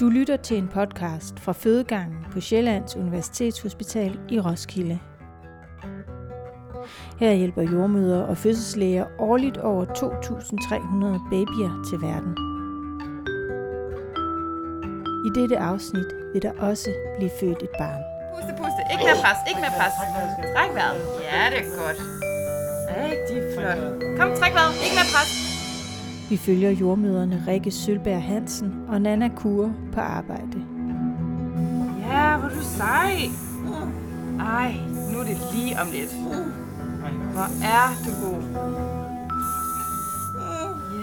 Du lytter til en podcast fra fødegangen på Sjællands Universitetshospital i Roskilde. Her hjælper jordmøder og fødselslæger årligt over 2.300 babyer til verden. I dette afsnit vil der også blive født et barn. Puste, puste. Ikke mere pres, ikke mere pres. Træk vejret. Ja, det er godt. Rigtig flot. Kom, træk vejret. Ikke mere pres. Vi følger jordmøderne Rikke Sølberg Hansen og Nana Kure på arbejde. Ja, hvor du sej. Ej, nu er det lige om lidt. Hvor er du god.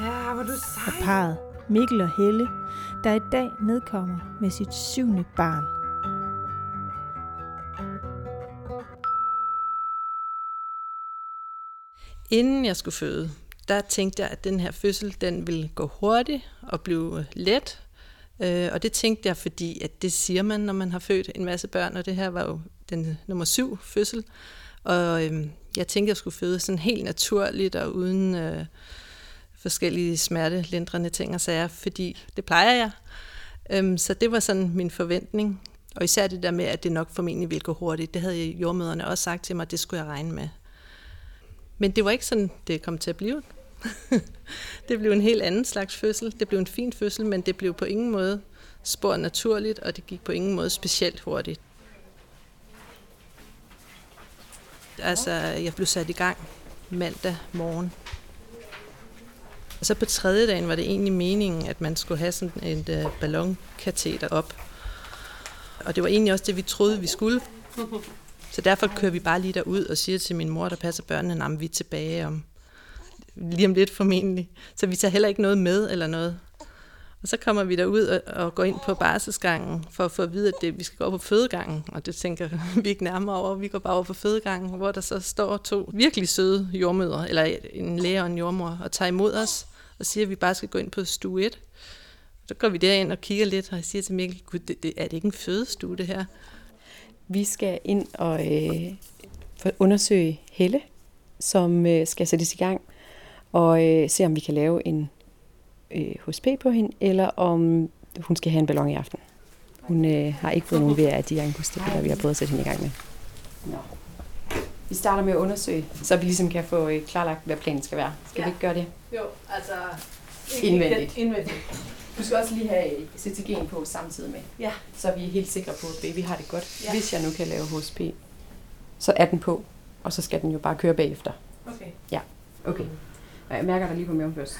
Ja, hvor du Og sej. parret Mikkel og Helle, der i dag nedkommer med sit syvende barn. Inden jeg skulle føde, der tænkte jeg, at den her fødsel, den ville gå hurtigt og blive let. Øh, Og det tænkte jeg, fordi at det siger man, når man har født en masse børn, og det her var jo den nummer syv fødsel. Og øhm, jeg tænkte, at jeg skulle føde sådan helt naturligt og uden øh, forskellige smertelindrende ting og sager, fordi det plejer jeg. Øhm, så det var sådan min forventning. Og især det der med, at det nok formentlig ville gå hurtigt. Det havde jordmøderne også sagt til mig, at det skulle jeg regne med. Men det var ikke sådan, det kom til at blive. det blev en helt anden slags fødsel. Det blev en fin fødsel, men det blev på ingen måde spor naturligt, og det gik på ingen måde specielt hurtigt. Altså, jeg blev sat i gang mandag morgen. Og så på tredje dagen var det egentlig meningen, at man skulle have sådan et øh, ballonkateter op. Og det var egentlig også det, vi troede, vi skulle. Så derfor kører vi bare lige derud og siger til min mor, der passer børnene, at vi er tilbage om lige om lidt formentlig. Så vi tager heller ikke noget med eller noget. Og så kommer vi derud og, og går ind på barselsgangen for at få at vide, at det, vi skal gå over på fødegangen. Og det tænker vi ikke nærmere over. Vi går bare over på fødegangen, hvor der så står to virkelig søde jordmødre, eller en læge og en jordmor, og tager imod os og siger, at vi bare skal gå ind på stue 1. Så går vi derind og kigger lidt, og jeg siger til Mikkel, Gud, det, det, er det ikke en fødestue, det her? Vi skal ind og øh, undersøge Helle, som øh, skal sættes i gang, og øh, se om vi kan lave en øh, HSP på hende, eller om hun skal have en ballon i aften. Hun øh, har ikke fået nogen ved af de anguststiller, vi har prøvet at sætte hende i gang med. Nå. Vi starter med at undersøge, så vi ligesom kan få øh, klarlagt, hvad planen skal være. Skal ja. vi ikke gøre det? Jo, altså... Indvendigt. Indvendigt. Du skal også lige have CTG'en på samtidig med. Ja. Så vi er helt sikre på, at baby har det godt. Ja. Ja. Hvis jeg nu kan lave HSP, så er den på, og så skal den jo bare køre bagefter. Okay. Okay. Og jeg mærker dig lige på maven først.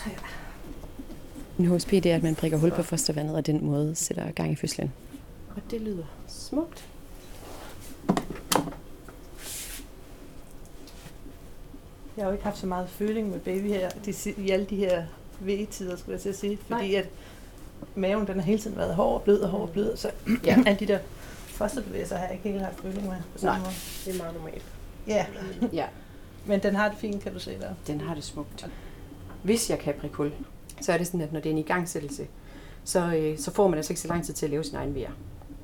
En HSP, det er, at man prikker hul på fostervandet, og den måde sætter gang i fødslen. Og det lyder smukt. Jeg har jo ikke haft så meget føling med baby her, de, i alle de her V-tider, skulle jeg til at sige. Fordi Nej. at maven, den har hele tiden været hård og blød og hård og blød. Så Ja. alle de der fosterbevægelser har jeg ikke helt haft føling med. På Nej. måde. Det er meget normalt. Ja, Ja, men den har det fint, kan du se der. den har det smukt. Hvis jeg kan prikke hul, så er det sådan, at når det er en igangsættelse, så, øh, så får man altså ikke så lang tid til at lave sin egen VR.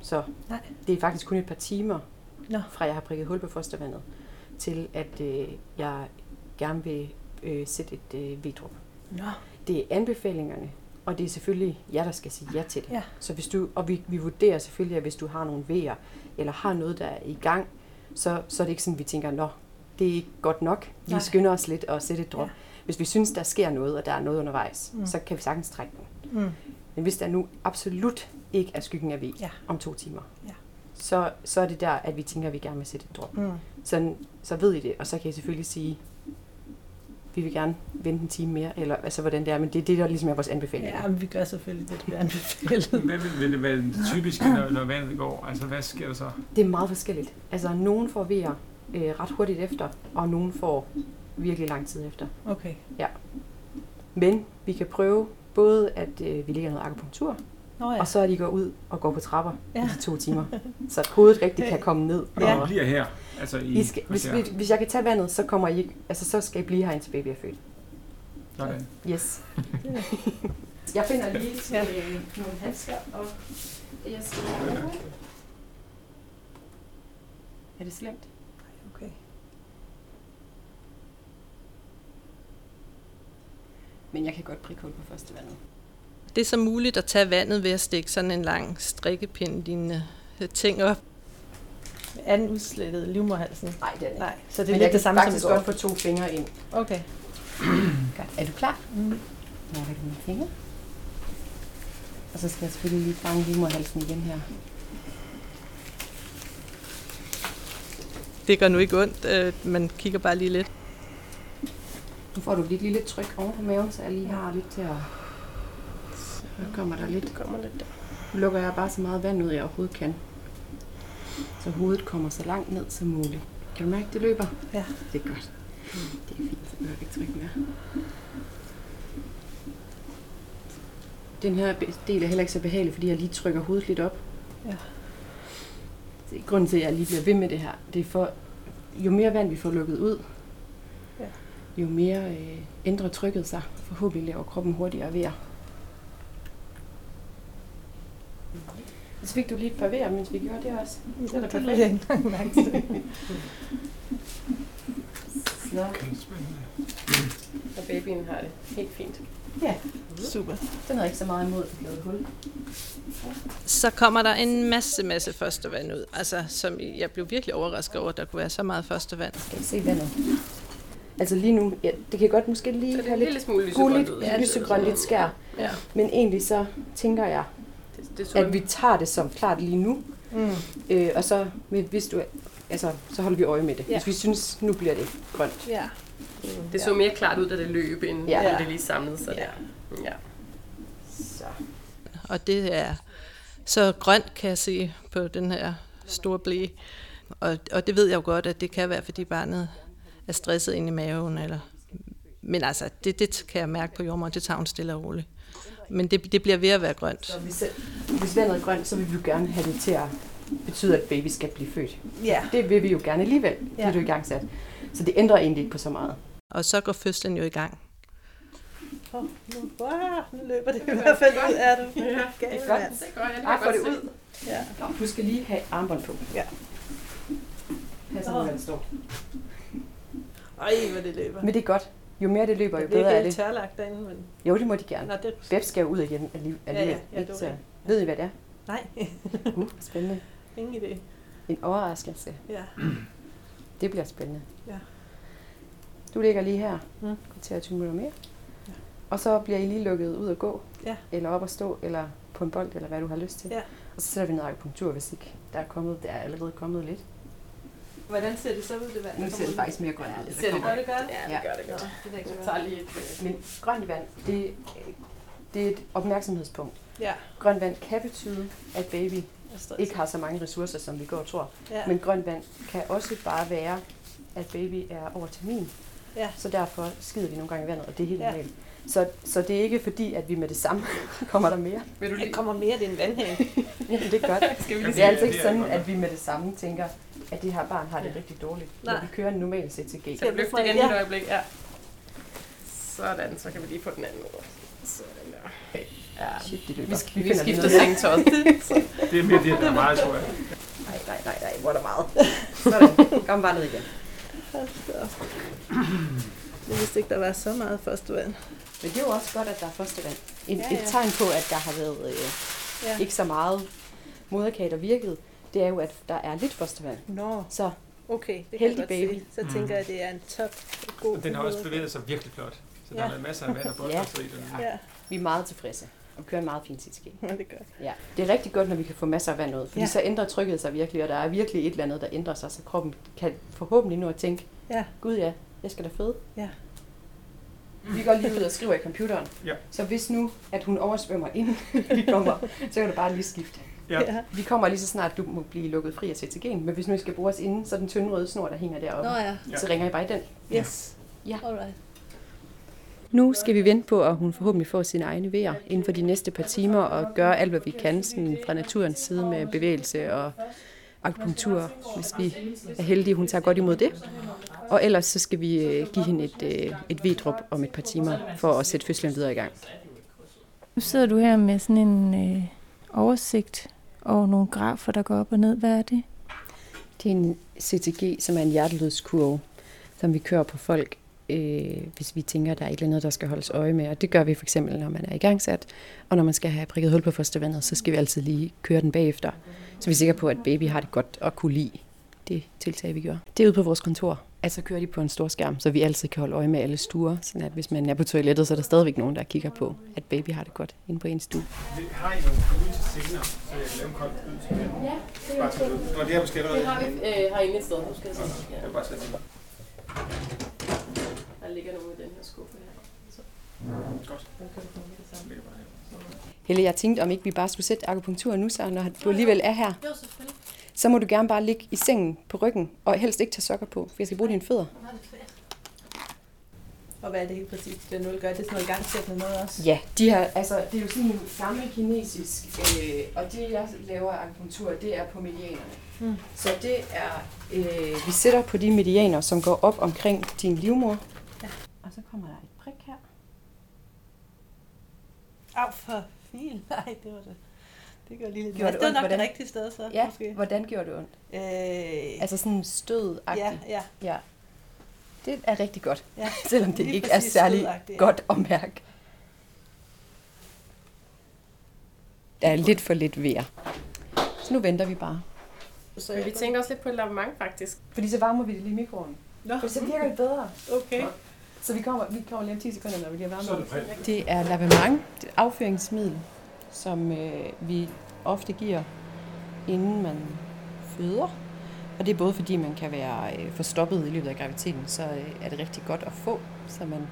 Så Nej. det er faktisk kun et par timer, Nå. fra jeg har prikket hul på fostervandet, til at øh, jeg gerne vil øh, sætte et øh, V-drop. Nå. Det er anbefalingerne, og det er selvfølgelig jer, der skal sige ja til det. Ja. Så hvis du, og vi, vi vurderer selvfølgelig, at hvis du har nogle V'er, eller har noget, der er i gang, så, så er det ikke sådan, at vi tænker, nå, det er ikke godt nok. Vi Nej. skynder os lidt og sætter et drop. Ja. Hvis vi synes, der sker noget, og der er noget undervejs, Mm. så kan vi sagtens trække den. Mm. Men hvis der nu absolut ikke er skyggen af V Ja. om to timer, Ja. så, så er det der, at vi tænker, at vi gerne vil sætte et drop. Mm. Så, så ved I det, og så kan I selvfølgelig sige, vi vil gerne vente en time mere, eller altså hvordan det er, men det er det, der ligesom er vores anbefaling. Ja, men vi gør selvfølgelig det, vi anbefalet. Hvad vil, vil det være det typiske, når, når vandet går? Altså, hvad sker der så? Det er meget forskelligt. Altså, nogen får vejer øh, ret hurtigt efter, og nogen får virkelig lang tid efter. Okay. Men vi kan prøve både, at øh, vi lægger noget akupunktur, Nå ja. ja. og så er de går ud og går på trapper Ja. ja. i de to timer. Så at hovedet rigtig kan komme ned. Og Ja. ja. bliver her? Altså i I skal, hvis, vi, hvis jeg kan tage vandet, så, kommer I, altså, så skal I blive her, indtil baby er født. Sådan. Yes. jeg finder lige Ja. ja. nogle handsker, og jeg skal. Er det slemt? Okay. Men jeg kan godt prikke hul på første vandet. Det er så muligt at tage vandet ved at stikke sådan en lang strikkepind lignende ting op. Er den udslettet livmorhalsen? Nej, det er det Nej, så det Men er jeg lidt det samme som faktisk i går. godt få to fingre ind. Okay. Godt. Er du klar? Mm. Mærker du mine fingre? Og så skal jeg selvfølgelig lige fange livmoderhalsen igen her. Det gør nu ikke ondt. øh, Man kigger bare lige lidt. Nu får du lige et lille tryk oven på maven, så jeg lige har lidt til at... Så kommer der lidt. kommer lidt der. Nu lukker jeg bare så meget vand ud, jeg overhovedet kan. Så hovedet kommer så langt ned som muligt. Kan du mærke, det løber? Ja. Det er godt. Det er fint, så behøver ikke trykke mere. Den her del er heller ikke så behagelig, fordi jeg lige trykker hovedet lidt op. Ja. Det er grunden til, at jeg lige bliver ved med det her. Det er for, jo mere vand vi får lukket ud, Ja. jo mere øh, ændrer trykket sig. Forhåbentlig laver kroppen hurtigere ved Så fik du lige et par vejer, mens vi gjorde det også. Så er det Det perfekt. er jeg ikke engang mærke til. Og babyen har det helt fint. Super. Den havde ikke så meget imod, at lavet hul. Så kommer der en masse, masse førstevand ud. Altså, som jeg blev virkelig overrasket over, at der kunne være så meget førstevand. Skal vi se vandet? Altså lige nu, ja, det kan godt måske lige Så det er have lidt lille smule lysegrønt gulligt, ud. ja, lysegrønt, lidt skær. Ja. Men egentlig så tænker jeg, Det, at vi tager det som klart lige nu. Mm. Øh, og så, hvis du, altså, så holder vi øje med det. Ja. Hvis vi synes, nu bliver det grønt. Ja. Det så mere klart ud, da det løb, end Ja. ja. det lige samlede sig Ja. der. Ja. Så. Og det er så grønt, kan jeg se på den her store blæ. Og, og det ved jeg jo godt, at det kan være, fordi barnet er stresset ind i maven. Eller, men altså, det, det kan jeg mærke på jordmor, det tager hun stille og roligt. Men det, det bliver ved at være grønt. Så hvis, hvis vandet er grønt, så vil vi jo gerne have det til at betyde, at baby skal blive født. Ja. Det vil vi jo gerne alligevel, det er du i gang sat. Så det ændrer egentlig ikke på så meget. Og så går fødslen jo i gang. Oh, nu, wow, nu løber det i hvert fald ud af det. Ja, det er godt. Det er godt, det jeg det ud. Ja. Nå, du skal lige have armbånd på. Ja. Passer på, hvad der står. Ej, hvor det løber. Men det er godt. Jo mere det løber, jo det er bedre er ikke det. tørlagt derinde, men... Jo, det må de gerne. Nå, det... Beb skal jo ud igen alligevel. Ja, ja, ja, det var så det. ved I, hvad det er? Nej, Uh, spændende. ingen idé. En overraskelse. Ja. Det bliver spændende. Ja. Du ligger lige her. Mm. Til 20 minutter mere. Ja. Og så bliver I lige lukket ud at gå. Ja. Eller op at stå, eller på en bold, eller hvad du har lyst til. Ja. Og så sætter vi noget akupunktur, hvis ikke der er kommet. Der er allerede kommet lidt. Hvordan ser det så ud, det vand? Nu ser det faktisk mere grønt ud. det ser det kommer- Gør det godt? Ja, det gør det godt. det ikke Jeg så tager lige et... Men grønt vand, det, det er et opmærksomhedspunkt. Ja. Grønt vand kan betyde, at baby ikke har så mange ressourcer, som vi går og tror. Ja. Men grønt vand kan også bare være, at baby er over termin. Ja. Så derfor skider vi nogle gange i vandet, og det er helt Ja. Så, så det er ikke fordi, at vi med det samme kommer der mere. Vil du Det lige... kommer mere, det er en vandhæng. Ja, det er godt. Skal vi Ja, lige Det er altså det ikke er sådan, at vi med det samme tænker, at det her barn har det rigtig dårligt. Når Nej. vi kører en normal CTG. Vi løfte igen i et øjeblik? Ja. Sådan, så kan vi lige få den anden ud. Sådan der. Ja. Shit, det løber. Vi, sk- vi, lige skifter sengetøjet. Det er mere det, der er meget, tror jeg. Nej, nej, nej, nej, hvor er der meget. Sådan, kom bare ned igen. Jeg vidste ikke, der var så meget førstevand. Men det er jo også godt, at der er første vand. En, Ja, ja, ja. Et tegn på, at der har været øh, Ja. ikke så meget moderkage, der virkede, det er jo, at der er lidt første vand. Nå, Så okay. Det Heldig kan jeg godt baby. Se. Så tænker jeg, at det er en top god Og den har også bevæget sig virkelig flot. Så der Ja. har været masser af vand og bolde sig i den. Ja, vi er meget tilfredse og kører en meget fin CTG. ja, det gør. Ja. Det er rigtig godt, når vi kan få masser af vand ud, fordi Ja. ja. så ændrer trykket sig virkelig, og der er virkelig et eller andet, der ændrer sig, så kroppen kan forhåbentlig nu at tænke, Ja. gud ja, jeg skal da føde. Ja. Vi går lige ud og skriver i computeren. Ja. Så hvis nu, at hun oversvømmer, inden vi kommer, så kan du bare lige skifte. Ja. Vi kommer lige så snart, du må blive lukket fri af CTG'en, men hvis nu I skal bruge os inden, så er den tynde røde snor, der hænger deroppe. Nå ja. Ja. Så ringer I bare i den. Yes. Ja. Alright. Nu skal vi vente på, at hun forhåbentlig får sine egne vejer inden for de næste par timer, og gøre alt, hvad vi kan sådan fra naturens side med bevægelse og akupunktur, hvis vi er heldige, hun tager godt imod det. Og ellers så skal vi øh, give hende et, øh, et V-drop om et par timer, for at sætte fødslen videre i gang. Nu sidder du her med sådan en øh, oversigt over nogle grafer, der går op og ned. Hvad er det? Det er en CTG, som er en hjertelydskurve, som vi kører på folk øh, hvis vi tænker, at der er et eller andet, der skal holdes øje med. Og det gør vi for eksempel, når man er i gang sat. Og når man skal have prikket hul på fostervandet, så skal vi altid lige køre den bagefter. Så vi er sikre på, at baby har det godt og kunne lide det tiltag, vi gør. Det er ude på vores kontor. Altså kører de på en stor skærm, så vi altid kan holde øje med alle stuer. Sådan at hvis man er på toilettet, så er der stadigvæk nogen, der kigger på, at baby har det godt inde på en stue. Har I nogle til senere, så jeg kan lave en kold ud til dem? Ja, det Bare til Det var det her måske allerede. Det har vi øh, herinde et sted. Nu skal jeg se. Det er bare sådan. Der ligger nogle i den her skuffe her. Så. Godt. Nu kan du komme med det samme. Det ligger bare Helle, jeg tænkte, om ikke vi bare skulle sætte akupunktur nu, så når du alligevel er her. Jo, selvfølgelig. Så må du gerne bare ligge i sengen på ryggen, og helst ikke tage sokker på, for jeg skal bruge dine fødder. Og hvad er det helt præcis, det nul gør? Det er sådan noget gangsættende noget også? Ja, de her, altså, det er jo sådan en gammel kinesisk, øh, og det jeg laver af akupunktur, det er på medianerne. Mm. Så det er, øh, vi sætter på de medianer, som går op omkring din livmor. Ja. Og så kommer der et prik her. Au for fil. Nej, det var det. Det gør lige lidt. Gjorde det, det det var nok det Hvordan? rigtige sted, så Ja, måske. hvordan gjorde det ondt? Øh, Altså sådan stød ja, ja, ja. Det er rigtig godt, ja. selvom det Lige ikke er særlig godt at mærke. Der er lidt for lidt vejr. Så nu venter vi bare. Så Men vi tænkte også lidt på et lavement, faktisk. Fordi så varmer vi det lige i mikroen. Nå, For så virker det bedre. okay. Så vi kommer, vi kommer lige om 10 sekunder, når vi lige har Så er varmet det præg. Det er lavement, det et afføringsmiddel, som øh, vi ofte giver, inden man føder. Og det er både fordi, man kan være øh, forstoppet i løbet af graviditeten, så øh, er det rigtig godt at få, så man,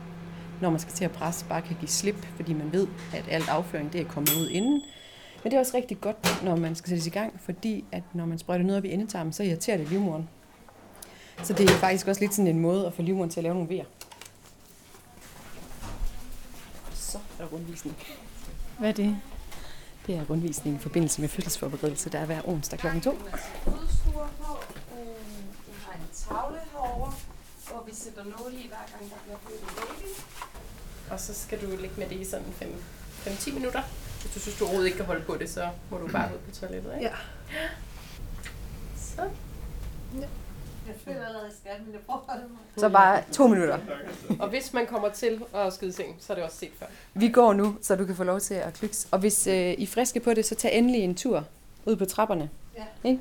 når man skal til at presse, bare kan give slip, fordi man ved, at alt afføring det er kommet ud inden. Men det er også rigtig godt, når man skal sættes i gang, fordi at når man sprøjter noget op i endetarmen, så irriterer det livmoderen. Så det er faktisk også lidt sådan en måde at få livmoderen til at lave nogle vejer. Så er der rundvisning. Hvad er det? Det er rundvisning i forbindelse med fødselsforberedelse, der er hver onsdag kl. 2. Udstuer på. Øh, vi har en tavle herovre, hvor vi sætter nåle i, hver gang der bliver født en baby. Og så skal du ligge med det i sådan 5-10 minutter. Hvis du synes, du overhovedet ikke kan holde på det, så må du bare gå ud på toilettet, ikke? Ja. Så. Jeg føler allerede, jeg skal, men jeg prøver mig. Så bare to minutter. Og hvis man kommer til at skyde seng, så er det også set før. Vi går nu, så du kan få lov til at klikke. Og hvis øh, I er friske på det, så tag endelig en tur ud på trapperne. Ja. Ikke?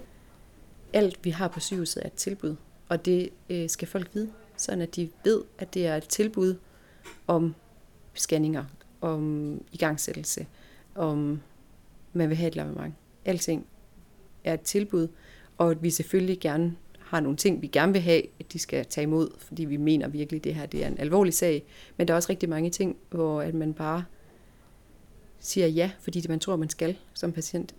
Alt vi har på sygehuset er et tilbud, og det øh, skal folk vide, sådan at de ved, at det er et tilbud om scanninger, om igangsættelse, om man vil have et lavement. Alting er et tilbud, og at vi selvfølgelig gerne har nogle ting, vi gerne vil have, at de skal tage imod, fordi vi mener virkelig, at det her det er en alvorlig sag. Men der er også rigtig mange ting, hvor at man bare siger ja, fordi det man tror, man skal som patient.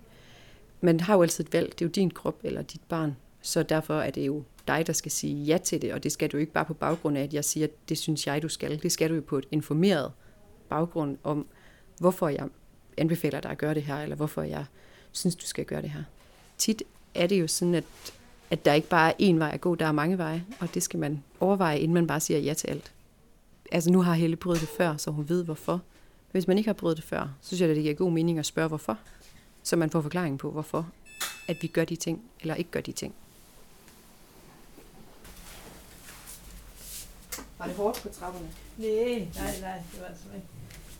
Man har jo altid et valg. Det er jo din krop eller dit barn. Så derfor er det jo dig, der skal sige ja til det, og det skal du ikke bare på baggrund af, at jeg siger, at det synes jeg, du skal. Det skal du jo på et informeret baggrund om, hvorfor jeg anbefaler dig at gøre det her, eller hvorfor jeg synes, du skal gøre det her. Tit er det jo sådan, at, at der ikke bare er én vej at gå, der er mange veje, og det skal man overveje, inden man bare siger ja til alt. Altså nu har Helle prøvet det før, så hun ved hvorfor. Hvis man ikke har prøvet det før, så synes jeg, at det giver god mening at spørge hvorfor. Så man får forklaring på, hvorfor at vi gør de ting, eller ikke gør de ting. Var det hårdt på trapperne? Nej, nej, nej, det var altså ikke.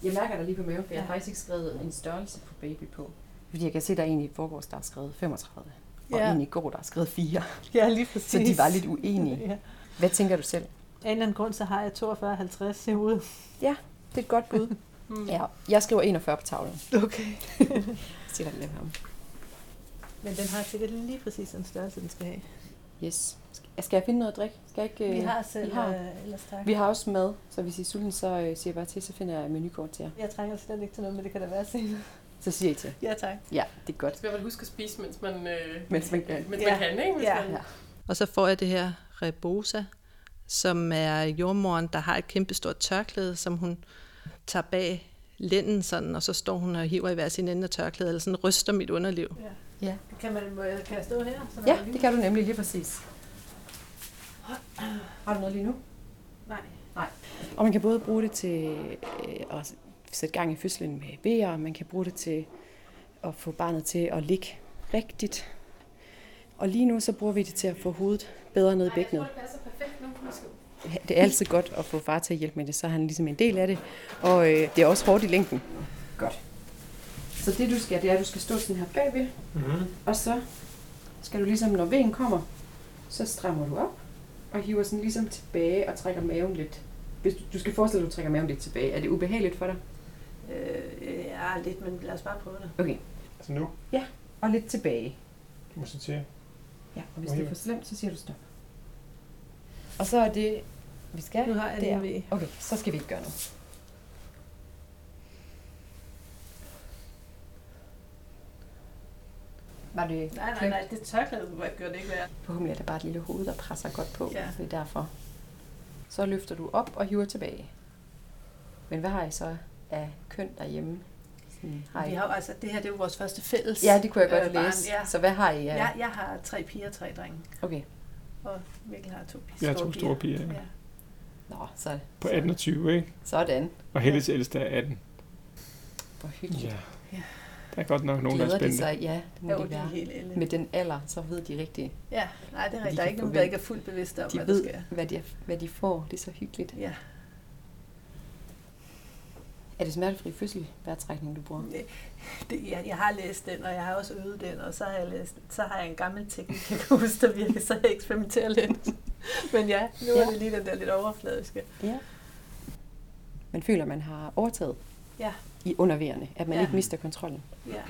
Jeg mærker dig lige på maven, for jeg har faktisk ikke skrevet en størrelse på baby på. Fordi jeg kan se, at der er en i forgårs, der er skrevet 35, og Ja. en i går, der er skrevet 4. Ja, lige præcis. Så de var lidt uenige. Ja. Hvad tænker du selv? Af en eller anden grund, så har jeg 42,50 i hovedet. Det er et godt bud. Ja, jeg skriver 41 på tavlen. Okay. Siger der lidt ham. Men den har sikkert lige præcis den størrelse, den skal have. Yes. Skal jeg finde noget at drikke? Skal jeg ikke, Vi øh, har selv, I har. øh, ellers tak. Vi har også mad, så hvis I er sulten, så øh, siger jeg bare til, så finder jeg menukort til jer. Jeg trænger slet ikke til noget, men det kan da være senere. Så siger I til. Ja, tak. Ja, det er godt. Så skal man huske at spise, mens man, øh, Mens man kan. mens Ja. man kan, ikke? Hvis Ja. man, Ja. Og så får jeg det her rebosa, som er jordmoren, der har et kæmpestort tørklæde, som hun tager bag lænden sådan, og så står hun og hiver i hver sin ende af tørklædet, eller sådan ryster mit underliv. Ja. Kan, man, må jeg, kan jeg stå her? Så Ja, det kan du nemlig lige præcis. Har du noget lige nu? Nej. Og man kan både bruge det til øh, at sætte gang i fødslen med vejer, og man kan bruge det til at få barnet til at ligge rigtigt. Og lige nu så bruger vi det til at få hovedet bedre ned i bækkenet. det passer perfekt nu. det er altid godt at få far til at hjælpe med det, så er han ligesom en del af det. Og øh, det er også hårdt i længden. Godt. Så det du skal, det er, at du skal stå sådan her bagved, Mm-hmm. og så skal du ligesom, når vejen kommer, så strammer du op, og hiver sådan ligesom tilbage og trækker maven lidt. Hvis du, du skal forestille dig, at du trækker maven lidt tilbage. Er det ubehageligt for dig? Øh, ja, lidt, men lad os bare prøve det. Okay. Altså nu, Og lidt tilbage. man så sige. Ja, og hvis Okay. det er for slemt, så siger du stop. Og så er det, vi skal, Nu har jeg det det er, ved. okay, så skal vi ikke gøre noget. Var det Nej, nej, nej, det tørklæde gør det ikke være. Forhåbentlig er det bare et lille hoved, der presser godt på. Ja. Det er derfor. Så løfter du op og hiver tilbage. Men hvad har I så af køn derhjemme? Sådan, har. Vi har jo, altså, det her det er jo vores første fælles Ja, det kunne jeg godt øh, barn. læse. Ja. Så hvad har I? Ja, jeg har tre piger og tre drenge, Okay. og Mikkel har to piger. Jeg har to store piger. Ja. Ja. Nå, så, På 18 og 20, ikke? sådan. Og Helles ældste er 18. Hvor hyggeligt. Ja. Ja. Der er godt nok nogen, der er Glæder de spændende. sig? Ja, det må Jo, de de er være. helt elle. Med den alder, så ved de rigtigt. Ja, nej, det er De rigtigt. Der er ikke nogen, der ikke er fuldt bevidste om, De hvad ved, der sker. hvad de, hvad de får. Det er så hyggeligt. Ja. Er det smertefri fødsel, vejrtrækning, du bruger? Det, jeg, jeg har læst den, og jeg har også øvet den, og så har jeg, læst, så har jeg en gammel teknik, jeg kan huske, der virker, så jeg eksperimenterer lidt. Men ja, nu er Ja. det lige den der lidt overfladiske. Ja. Man føler, man har overtaget Ja. i underværende, at man Ja. ikke mister kontrollen. Ja,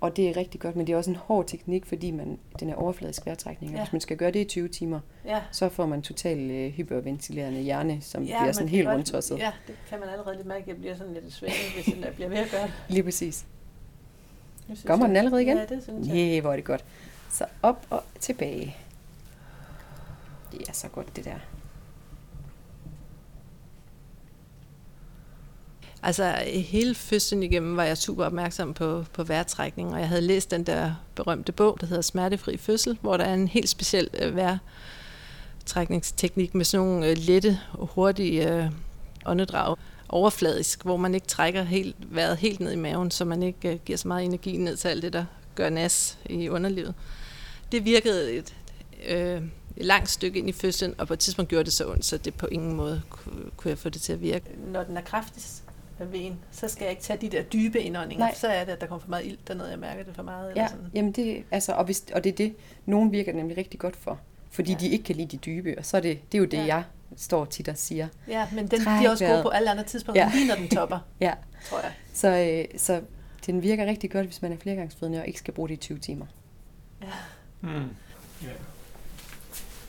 Og det er rigtig godt, men det er også en hård teknik, fordi man, den er overfladisk vejrtrækning. Ja. Hvis man skal gøre det i 20 timer, ja. så får man total øh, hyperventilerende hjerne, som ja, bliver sådan helt godt- rundtosset. Ja. Det kan man allerede lidt mærke, at jeg bliver sådan lidt svækket, hvis den der bliver ved at gøre det. Lige præcis. Kommer den allerede igen? Ja, det synes jeg. Yeah, hvor er det godt. Så op og tilbage. Det er så godt, det der. Altså hele fødslen igennem var jeg super opmærksom på, på vejrtrækning, og jeg havde læst den der berømte bog, der hedder Smertefri fødsel, hvor der er en helt speciel øh, vejrtrækningsteknik med sådan nogle øh, lette og hurtige øh, åndedrag overfladisk, hvor man ikke trækker helt, vejret helt ned i maven, så man ikke øh, giver så meget energi ned til alt det, der gør nas i underlivet. Det virkede et, øh, et langt stykke ind i fødslen, og på et tidspunkt gjorde det så ondt, så det på ingen måde kunne, kunne jeg få det til at virke. Når den er kraftigst af vejen, så skal jeg ikke tage de der dybe indåndinger. Nej. Så er det, at der kommer for meget ild dernede, jeg mærker det for meget. Eller Ja, sådan. jamen det, altså, og, hvis, og det er det, nogen virker nemlig rigtig godt for. Fordi ja. Ja. de ikke kan lide de dybe, og så er det, det er jo det, ja. Ja. jeg står tit og siger. ja men den, de er også gode på alle andre tidspunkter, Ja. ja. lige når den topper, Ja, tror jeg. så, øh, så den virker rigtig godt, hvis man er flergangsfødende og ikke skal bruge det i 20 timer. Mm. Ja.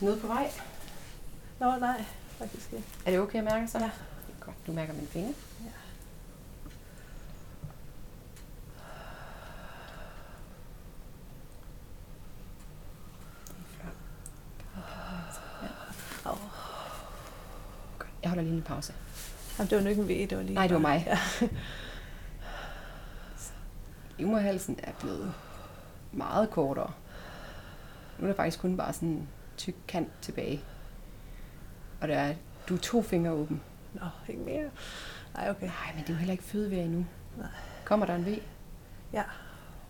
Noget på vej. Nå, nej, faktisk ikke. Er det okay at mærke så? Ja. Godt, du mærker mine fingre. Ja. Au. Godt. Jeg holder lige en pause. Jamen, det var nu ikke en V, det var lige... Nej, det var mig. Ja. Livmoderhalsen er blevet meget kortere. Nu er der faktisk kun bare sådan en tyk kant tilbage. Og der er, du er to fingre åben. Nå, ikke mere. Nej, okay. Nej, men det er jo heller ikke fødevær endnu. Nej. Kommer der en V? Ja.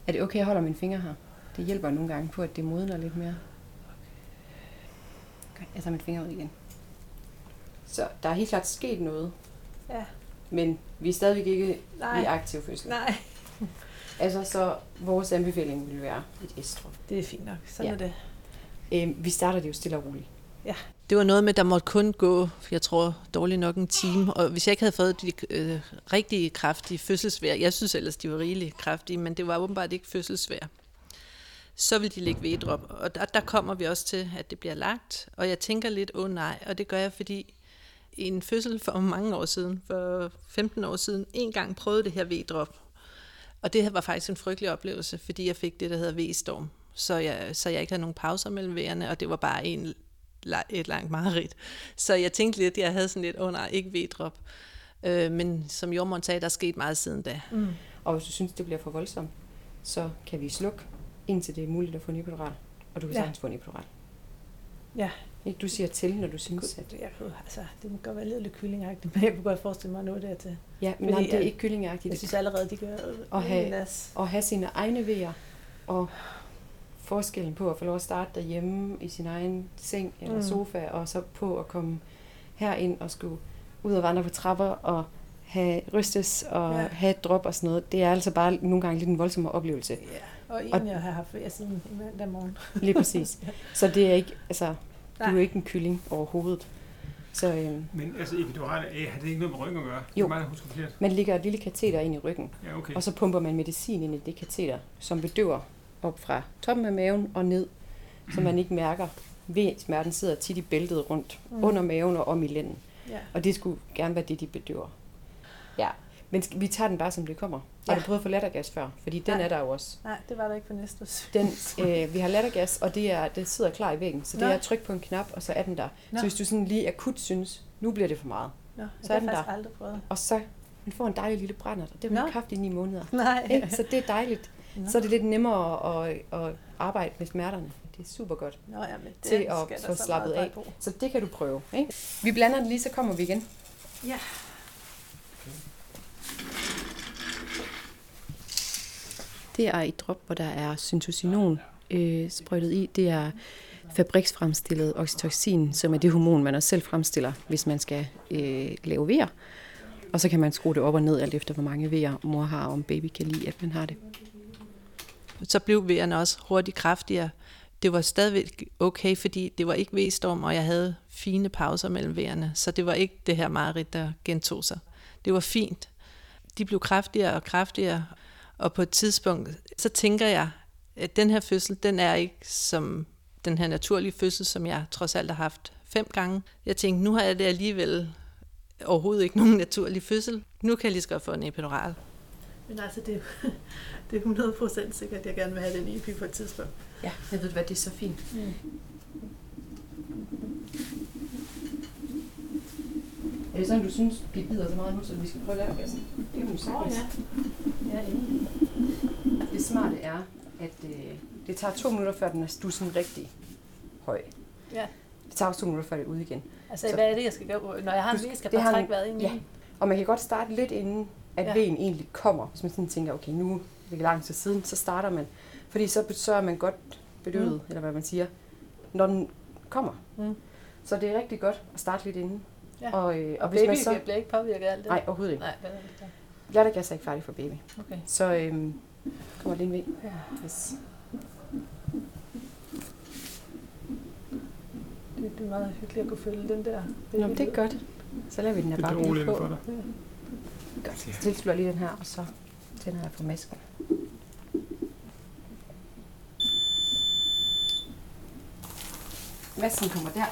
Er det okay, jeg holder mine fingre her? Det hjælper nogle gange på, at det modner lidt mere. Okay, jeg tager mine fingre ud igen. Så der er helt klart sket noget. Ja. Men vi er stadigvæk ikke Nej. i aktiv fødsel. Nej. Altså, så vores anbefaling vil være et estrop. Det er fint nok. Sådan Ja. er det. Øhm, vi starter det jo stille og roligt. Det var noget med, der måtte kun gå, jeg tror, dårligt nok en time. Og hvis jeg ikke havde fået de øh, rigtige kraftige fødselsvær, jeg synes ellers, de var rigeligt kraftige, men det var åbenbart ikke fødselsvær, så vil de lægge vedrop. Og der, der kommer vi også til, at det bliver lagt. Og jeg tænker lidt, åh oh, nej, og det gør jeg, fordi i en fødsel for mange år siden, for 15 år siden, en gang prøvede det her vedrop. Og det her var faktisk en frygtelig oplevelse, fordi jeg fik det, der hedder V-storm. Så jeg, så jeg ikke havde nogen pauser mellem vejerne, og det var bare en, et langt mareridt. Så jeg tænkte lidt, jeg havde sådan lidt, åh oh, nej, ikke V-drop. Øh, men som jordmoren sagde, der er sket meget siden da. Mm. Og hvis du synes, det bliver for voldsomt, så kan vi slukke, indtil det er muligt at få en epidural. Og du kan Ja. sagtens få en epidural. Ja. Ikke? Du siger til, når du synes, at... Jeg kunne, altså, det må godt være lidt, kyllingagtigt, men jeg kunne godt forestille mig at nå dertil. Ja, men nej, det er at- ikke kyllingagtigt. Jeg synes allerede, de gør Og have- at have sine egne vejer, og forskellen på at få lov at starte derhjemme i sin egen seng eller Mm. sofa, og så på at komme herind og skulle ud og vandre på trapper og have rystes og Ja. have et drop og sådan noget. Det er altså bare nogle gange lidt en voldsom oplevelse. Ja, og Og- en, jeg har haft ferie siden i mandag morgen. Lige præcis. Så det er ikke, altså, du er jo ikke en kylling overhovedet. Så øhm, Men altså, epidural A, har det ikke noget med ryggen at gøre? Jo. Det er forkert. man lægger et lille kateter ind i ryggen, Ja, okay. og så pumper man medicin ind i det kateter, som bedøver op fra toppen af maven og ned, så man ikke mærker ved smerten sidder tit i bæltet rundt Mm. under maven og om i lænden. Ja. Og det skulle gerne være det, de bedøver. Ja, men vi tager den bare, som det kommer. Har Ja. du prøvet at få lattergas før? Fordi den Nej. er der jo også. Nej, det var der ikke på næste. Den, øh, vi har lattergas, og det, er, det sidder klar i væggen. Så det Nå. er at trykke på en knap, og så er den der. Nå. Så hvis du sådan lige akut synes, nu bliver det for meget, Nå, Så er den jeg har der. faktisk aldrig prøvet. og så man får en dejlig lille brænder, og det har man ikke haft i ni måneder. Nej. Ikke? Så det er dejligt. Nå. Så er det lidt nemmere at, at arbejde med smerterne. Det er super godt. Nå, ja, men det til at få så slappet af. på. Så det kan du prøve. Ikke? Vi blander det lige, så kommer vi igen. Ja. Det er et drop, hvor der er syntocinon øh, sprøjtet i. Det er fabriksfremstillet oxytocin, som er det hormon, man også selv fremstiller, hvis man skal øh, lave vejer. Og så kan man skrue det op og ned, alt efter hvor mange vejer mor har, og om baby kan lide, at man har det. Så blev vejerne også hurtigt kraftigere. Det var stadigvæk okay, fordi det var ikke vedstorm, og jeg havde fine pauser mellem vejerne. Så det var ikke det her mareridt, der gentog sig. Det var fint. De blev kraftigere og kraftigere, og på et tidspunkt, så tænker jeg, at den her fødsel, den er ikke som den her naturlige fødsel, som jeg trods alt har haft fem gange. Jeg tænkte, nu har jeg det alligevel overhovedet ikke nogen naturlig fødsel. Nu kan jeg lige så godt få en epidural. Men altså, det, er- det er 100% sikkert, at jeg gerne vil have den EP på et tidspunkt. Ja, jeg ved hvad, det er så fint. Er det sådan, du synes, det bider så meget nu, så vi skal prøve lattergassen? Det kan du sagtens. Ja, enig. Det smarte er, at øh, det tager to minutter, før den er er sådan rigtig høj. Ja. Det tager også to minutter, før det er ude igen. Altså, Så- hvad er det, jeg skal gøre? Når jeg har en vi skal det bare trække vejret ind i. ja. Og man kan godt starte lidt inden, at Ja. vejen egentlig kommer. Hvis man sådan tænker, okay, nu er det lang tid siden, så starter man. Fordi så, så er man godt bedøvet, Mm. eller hvad man siger, når den kommer. Mm. Så det er rigtig godt at starte lidt inden. Ja. Og, øh, Og hvis baby man så... bliver ikke påvirket af alt det? Nej, overhovedet ikke. Nej, det er det ikke. Lattergas er ikke færdig for baby. Okay. Så øhm, kommer lige en ved. Ja. Yes. Det, det er meget hyggeligt at kunne følge den der. Nå, men det er godt. Så lader vi den her Det er bare beroligende på. for dig. Godt. Så tilslutter lige den her, og så tænder jeg på masken. Masken kommer der.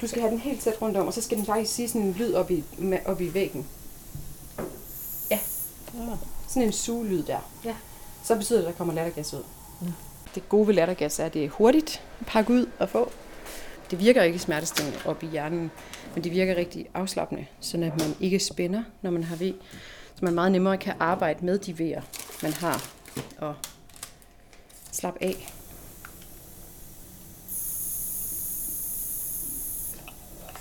Du skal have den helt tæt rundt om, og så skal den faktisk sige sådan en lyd op i, op i væggen. Ja. Sådan en sugelyd der. Ja. Så betyder det, at der kommer lattergas ud. Ja. Det gode ved lattergas er, at det er hurtigt at pakke ud og få. Det virker ikke smertestillende op i hjernen, men det virker rigtig afslappende, så at man ikke spænder, når man har ved. Så man meget nemmere kan arbejde med de vejer, man har, og slappe af.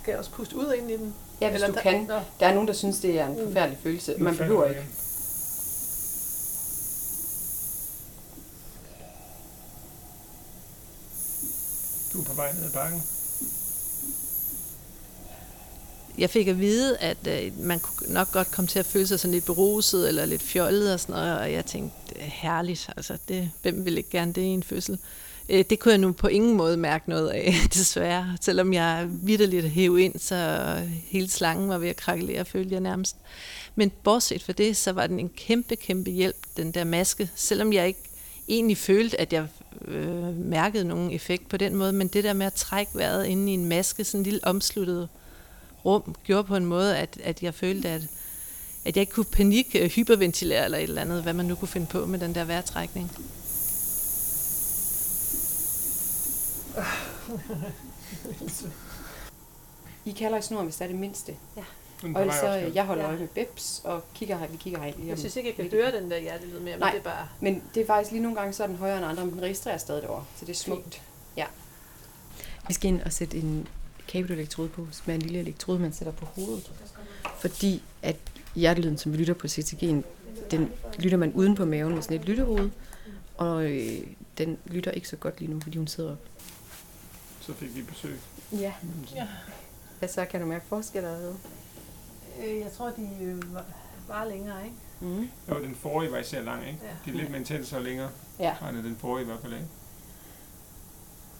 Skal jeg også puste ud ind i den? Ja, hvis Eller du der- kan. Der er nogen, der synes, det er en forfærdelig følelse. Man behøver ikke. Du på vej ned ad bakken. Jeg fik at vide, at øh, man kunne nok godt komme til at føle sig sådan lidt beruset eller lidt fjollet og sådan noget, og jeg tænkte, øh, herligt, altså det, hvem vil ikke gerne det i en fødsel? Øh, det kunne jeg nu på ingen måde mærke noget af, desværre. Selvom jeg vidderligt hæv ind, så hele slangen var ved at krakelere, følte jeg nærmest. Men bortset fra det, så var den en kæmpe, kæmpe hjælp, den der maske, selvom jeg ikke egentlig følte, at jeg øh, mærkede nogen effekt på den måde, men det der med at trække vejret inde i en maske, sådan en lille omsluttet rum, gjorde på en måde, at, at jeg følte, at, at jeg ikke kunne panik øh, hyperventilere eller et eller andet, hvad man nu kunne finde på med den der vejrtrækning. I kalder i snor, hvis det er det mindste. Er Og ellers så, jeg holder Ja. øje med Bebs, og kigger vi kigger her lige Jeg synes ikke, jeg kan lidt. høre den der hjertelyd mere, men Nej. det er bare... Men det er faktisk lige nogle gange, så er den højere end andre, men den registrerer stadig derovre, så det er smukt. Ja. Vi skal ind og sætte en kabelelektrode på, som er en lille elektrode, man sætter på hovedet. Fordi at hjertelyden, som vi lytter på CTG'en, den lytter man uden på maven med sådan et lyttehoved, og øh, den lytter ikke så godt lige nu, fordi hun sidder op. Så fik vi besøg. Ja. Ja. Hvad så? Kan du mærke forskel eller? Øh, jeg tror, de øh, var, var længere, ikke? Mm. Jo, den forrige var især lang, ikke? Ja. De er lidt mere intense og længere. Ja. Nej, den forrige i hvert fald, ikke?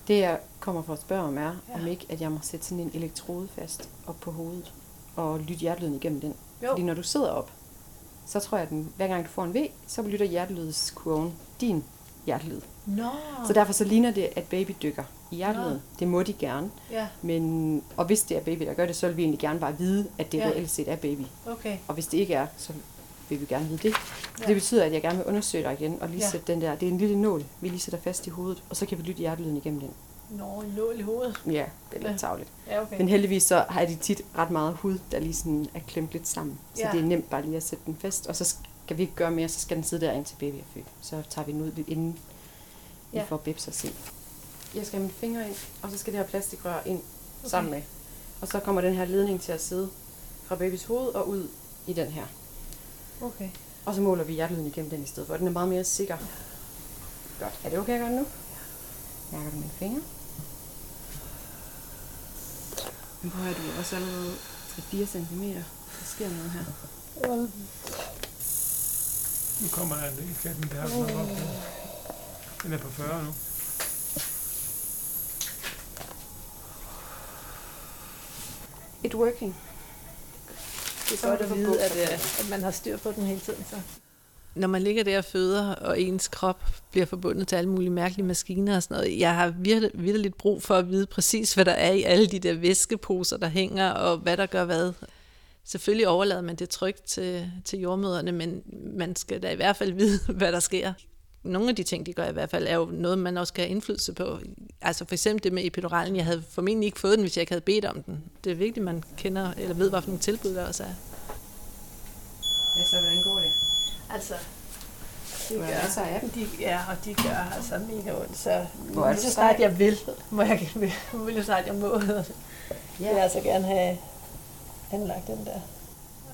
Det jeg kommer for at spørge om er, ja. Om ikke at jeg må sætte sådan en elektrode fast op på hovedet og lytte hjertelyden igennem den. Jo. Fordi når du sidder op, så tror jeg, at den, hver gang du får en V, så lytter hjertelydskurven din hjertelyd. Nå. Så derfor så ligner det, at baby dykker i hjertelyden. Nå. Det må de gerne. Ja, Men, og hvis det er baby, der gør det, så vil vi egentlig gerne bare vide, at det Ja. reelt set er baby. okay. Og hvis det ikke er, så vil vi gerne vide det. Ja. Det betyder, at jeg gerne vil undersøge dig igen, og lige Ja. sætte den der, det er en lille nål, vi lige sætter fast i hovedet, og så kan vi lytte hjertelyden igennem den. Nå, en nål i hovedet. Ja, det er Ja. lidt tavligt. Ja, okay. Men heldigvis så har de tit ret meget hud, der lige sådan er klemt lidt sammen. Så Ja. det er nemt bare lige at sætte den fast, og så skal vi ikke gøre mere, så skal den sidde der indtil baby er født. Så tager vi den ud lidt inden vi Ja. får bips at se. Jeg skal have mine fingre ind, og så skal det her plastikrør ind Okay. sammen med. Og så kommer den her ledning til at sidde fra babys hoved og ud i den her. Okay. Og så måler vi hjertelyden igennem den i stedet for. Den er meget mere sikker. Godt. Er det okay at gøre det nu? Mærker du mine fingre? Men prøv at du er også allerede 3-4 cm. Der sker noget her. Nu kommer der en katten der. Den er, op, den er på 40 nu. It working. Det er Så godt at vide, for at, øh, at man har styr på den hele tiden. Så. Når man ligger der og føder, og ens krop bliver forbundet til alle mulige mærkelige maskiner og sådan noget, jeg har virkelig, virkelig brug for at vide præcis, hvad der er i alle de der væskeposer, der hænger, og hvad der gør hvad. Selvfølgelig overlader man det trygt til, til jordmøderne, men man skal da i hvert fald vide, hvad der sker. Nogle af de ting, de gør i hvert fald, er jo noget, man også skal have indflydelse på. Altså for eksempel det med epiduralen. Jeg havde formentlig ikke fået den, hvis jeg ikke havde bedt om den. Det er vigtigt, at man kender eller ved, hvad for nogle tilbud der også er. Ja, så hvordan går det? Altså, de er gør, masser af dem. de, ja, og de gør altså mega ondt. Så Hvor er lige så snart jeg vil, må jeg, vil lige så snart jeg må, vil jeg altså gerne have anlagt den der.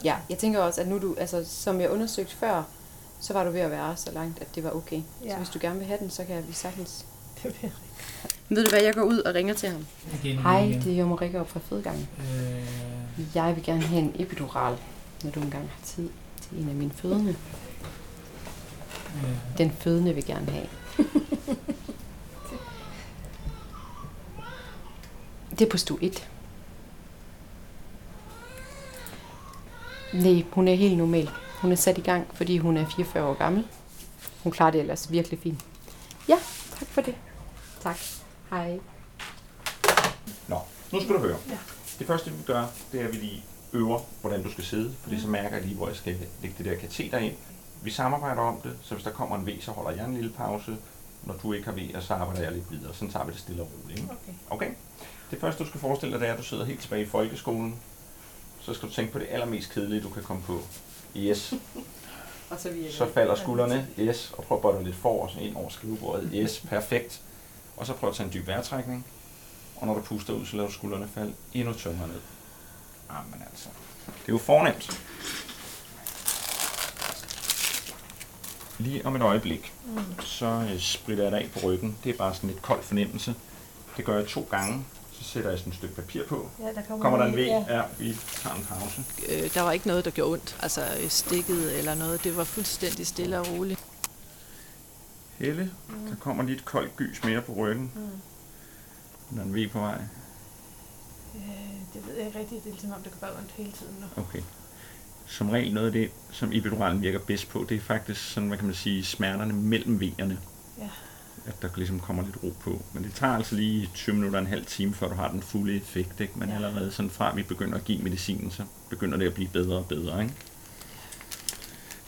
Ja, jeg tænker også, at nu du, altså som jeg undersøgte før, så var du ved at være så langt, at det var okay. Ja. Så hvis du gerne vil have den, så kan vi sagtens... Det vil Ved du hvad, jeg går ud og ringer til ham. Igen, Hej, igen. det er jo Marika op fra fødegangen. Øh, Jeg vil gerne have en epidural, når du engang har tid til en af mine fødende. øh, Den fødende vil gerne have. det er på stue 1. Nej, hun er helt normal. Hun er sat i gang, fordi hun er 44 år gammel. Hun klarer det ellers virkelig fint. Ja, tak for det. Tak. Hej. Nå, nu skal du høre. Ja. Det første, vi gør, det er, at vi lige øver, hvordan du skal sidde, fordi så mærker jeg lige, hvor jeg skal lægge det der kateter ind. Vi samarbejder om det, så hvis der kommer en V, så holder jeg en lille pause. Når du ikke har V, så arbejder jeg lidt videre. Sådan tager vi det stille og roligt. Ikke? Okay. Okay? Det første, du skal forestille dig, det er, at du sidder helt tilbage i folkeskolen. Så skal du tænke på det allermest kedelige, du kan komme på. Yes. Og så Så falder skuldrene. Yes. Og prøv at bøje lidt for og så ind over skrivebordet. Yes. Perfekt. Og så prøv at tage en dyb vejrtrækning. Og når du puster ud, så lader du skuldrene falde endnu tungere ned. Jamen altså. Det er jo fornemt. Lige om et øjeblik, så øh, spritter jeg dig af på ryggen. Det er bare sådan lidt kold fornemmelse. Det gør jeg to gange. Så sætter jeg sådan et stykke papir på. Ja, der kommer, Kommer der en V? Ja. Ja, vi tager en pause. øh, der var ikke noget, der gjorde ondt. Altså øh, stikket eller noget. Det var fuldstændig stille og roligt. Helle, der kommer lige et koldt gys mere på ryggen. Mm. Der er en V på vej. Øh, det ved jeg ikke rigtigt. Det er ligesom om, det kan bare ondt hele tiden nu. Okay. Som regel noget af det, som epiduralen virker bedst på, det er faktisk sådan, hvad kan man sige, smerterne mellem vejerne. Ja. At der ligesom kommer lidt ro på. Men det tager altså lige 20 minutter, en halv time, før du har den fulde effekt. Ikke? Men Ja. allerede sådan fra, vi begynder at give medicinen, så begynder det at blive bedre og bedre. Ikke?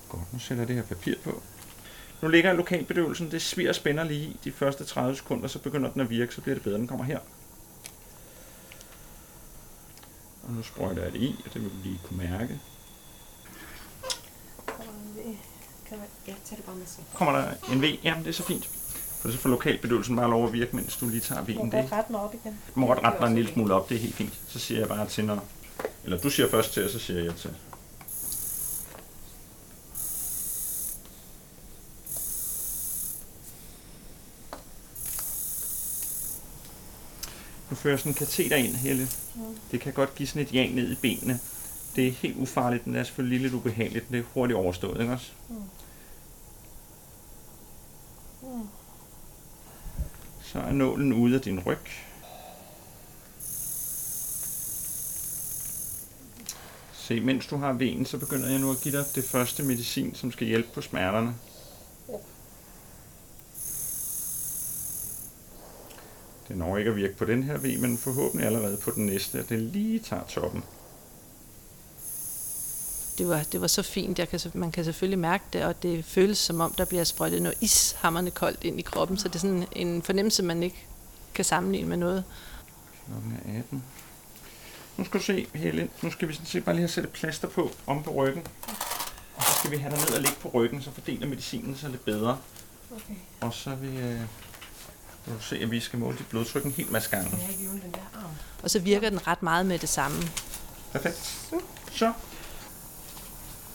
Godt, nu sætter jeg det her papir på. Nu ligger lokalbedøvelsen, det sviger og spænder lige i de første 30 sekunder, så begynder den at virke, så bliver det bedre. Den kommer her. Og nu sprøjter jeg det i, og det vil du lige kunne mærke. Kommer der en V? Kan man... Ja, tag det bare med sig. Kommer der en V? Jamen, det er så fint. For så får lokalbedøvelsen bare lov at virke, mens du lige tager V'en. kan Det godt rette mig op igen. du må godt rette dig en lille smule op, det er helt fint. Så siger jeg bare til, når... Eller du siger først til, og så siger jeg til. Nu fører sådan en kateter ind, Helle. Det kan godt give sådan et jang ned i benene. Det er helt ufarligt, men det er selvfølgelig lidt ubehageligt, det er hurtigt overstået, ikke også? Så er nålen ude af din ryg. Se, mens du har venen, så begynder jeg nu at give dig det første medicin, som skal hjælpe på smerterne. Det når ikke at virke på den her V, men forhåbentlig allerede på den næste, at det lige tager toppen. Det var, det var så fint. Jeg kan, så- man kan selvfølgelig mærke det, og det føles som om, der bliver sprøjtet noget ishammerne koldt ind i kroppen, så det er sådan en fornemmelse, man ikke kan sammenligne med noget. Klokken er 18. Nu skal du se, Helle, nu skal vi sådan set bare lige have sætte plaster på om på ryggen. Og så skal vi have dig ned og ligge på ryggen, så fordeler medicinen sig lidt bedre. Okay. Og så vil, øh, vil du se, at vi skal måle dit blodtryk en hel masse gange. Kan jeg ikke øve den der arm? Og så virker den ret meget med det samme. Perfekt. Så,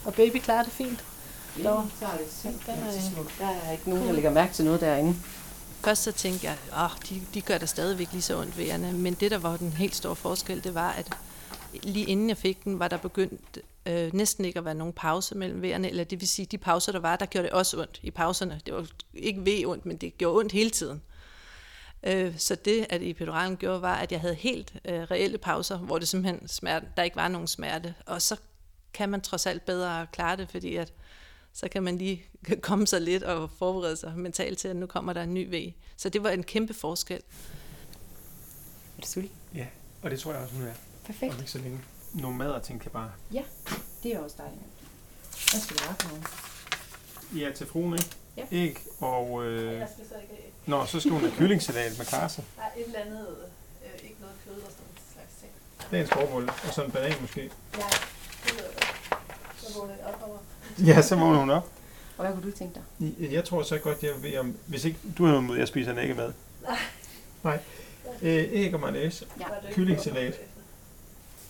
Og baby klarer det fint. Ja, Nå. så er det simpelthen er- smukt. Der er ikke nogen, der lægger mærke til noget derinde. Først så tænkte jeg, at de, de gør der stadigvæk lige så ondt vejerne, men det, der var den helt store forskel, det var, at lige inden jeg fik den, var der begyndt øh, næsten ikke at være nogen pause mellem vejerne, eller det vil sige, de pauser, der var, der gjorde det også ondt i pauserne. Det var ikke ved ondt, men det gjorde ondt hele tiden. Øh, så det, at epiduralen gjorde, var, at jeg havde helt øh, reelle pauser, hvor det simpelthen smerte, der ikke var nogen smerte. Og så kan man trods alt bedre klare det, fordi at så kan man lige komme sig lidt og forberede sig mentalt til, at nu kommer der en ny vej. Så det var en kæmpe forskel. Er det sulten? Ja, og det tror jeg også, hun er. Perfekt. Om ikke så længe. Nogle mad og ting kan bare... Det er også dejligt. Hvad skal du have for? Ja, til fruen, ikke? Ja. Æg og... Øh... Jeg skal så ikke Nå, så skal hun have kyllingsalat med karse. der er et eller andet, øh, ikke noget kød og sådan slags ting. Det er en skovbolle. Og så en banan måske. Ja, det ved jeg godt. Så vågner jeg op over. Ja, så vågner hun op. Og hvad kunne du tænke dig? Jeg tror så godt, jeg ved om... Hvis ikke du noget mod, jeg spiser en æggemad. Nej. Øh, æg og mayonnaise. Ja. Ikke Kyllingsalat.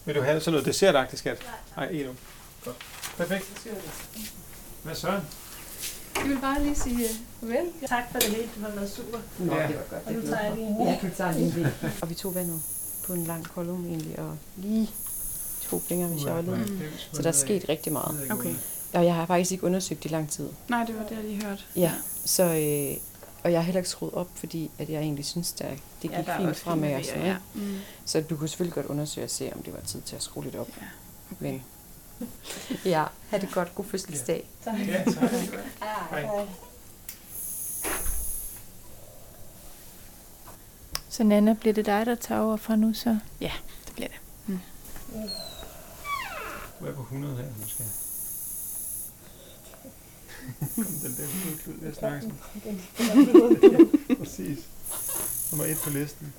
Vil du have sådan noget dessertagtigt, skat? Nej, Nej, endnu. Godt. Perfekt. Hvad så? Jeg vil bare lige sige øh, farvel. Tak for det hele. Det har været super. Nå, Ja. det var godt. Og nu er tager jeg lige en Ja, du tager lige en. Og vi tog vandet på en lang kolum egentlig, og lige to fingre med sjovlet. Så der er sket rigtig meget. Okay. Og jeg har faktisk ikke undersøgt i lang tid. Nej, det var det, jeg lige hørte. Ja, så, øh, og jeg har heller ikke skruet op, fordi at jeg egentlig synes, at det gik der er fint fremad. Og sådan, ja. ja. Mm. Så du kunne selvfølgelig godt undersøge og se, om det var tid til at skrue lidt op. Ja, Men ja, ha' det godt. God fødselsdag. Tak. Ja, tak. Hej. Hej. Så Nana, bliver det dig, der tager over fra nu så? Det bliver det. Du er på 100 her, måske. Kom den der klud ved at snakke sådan. Præcis. Nummer et på listen.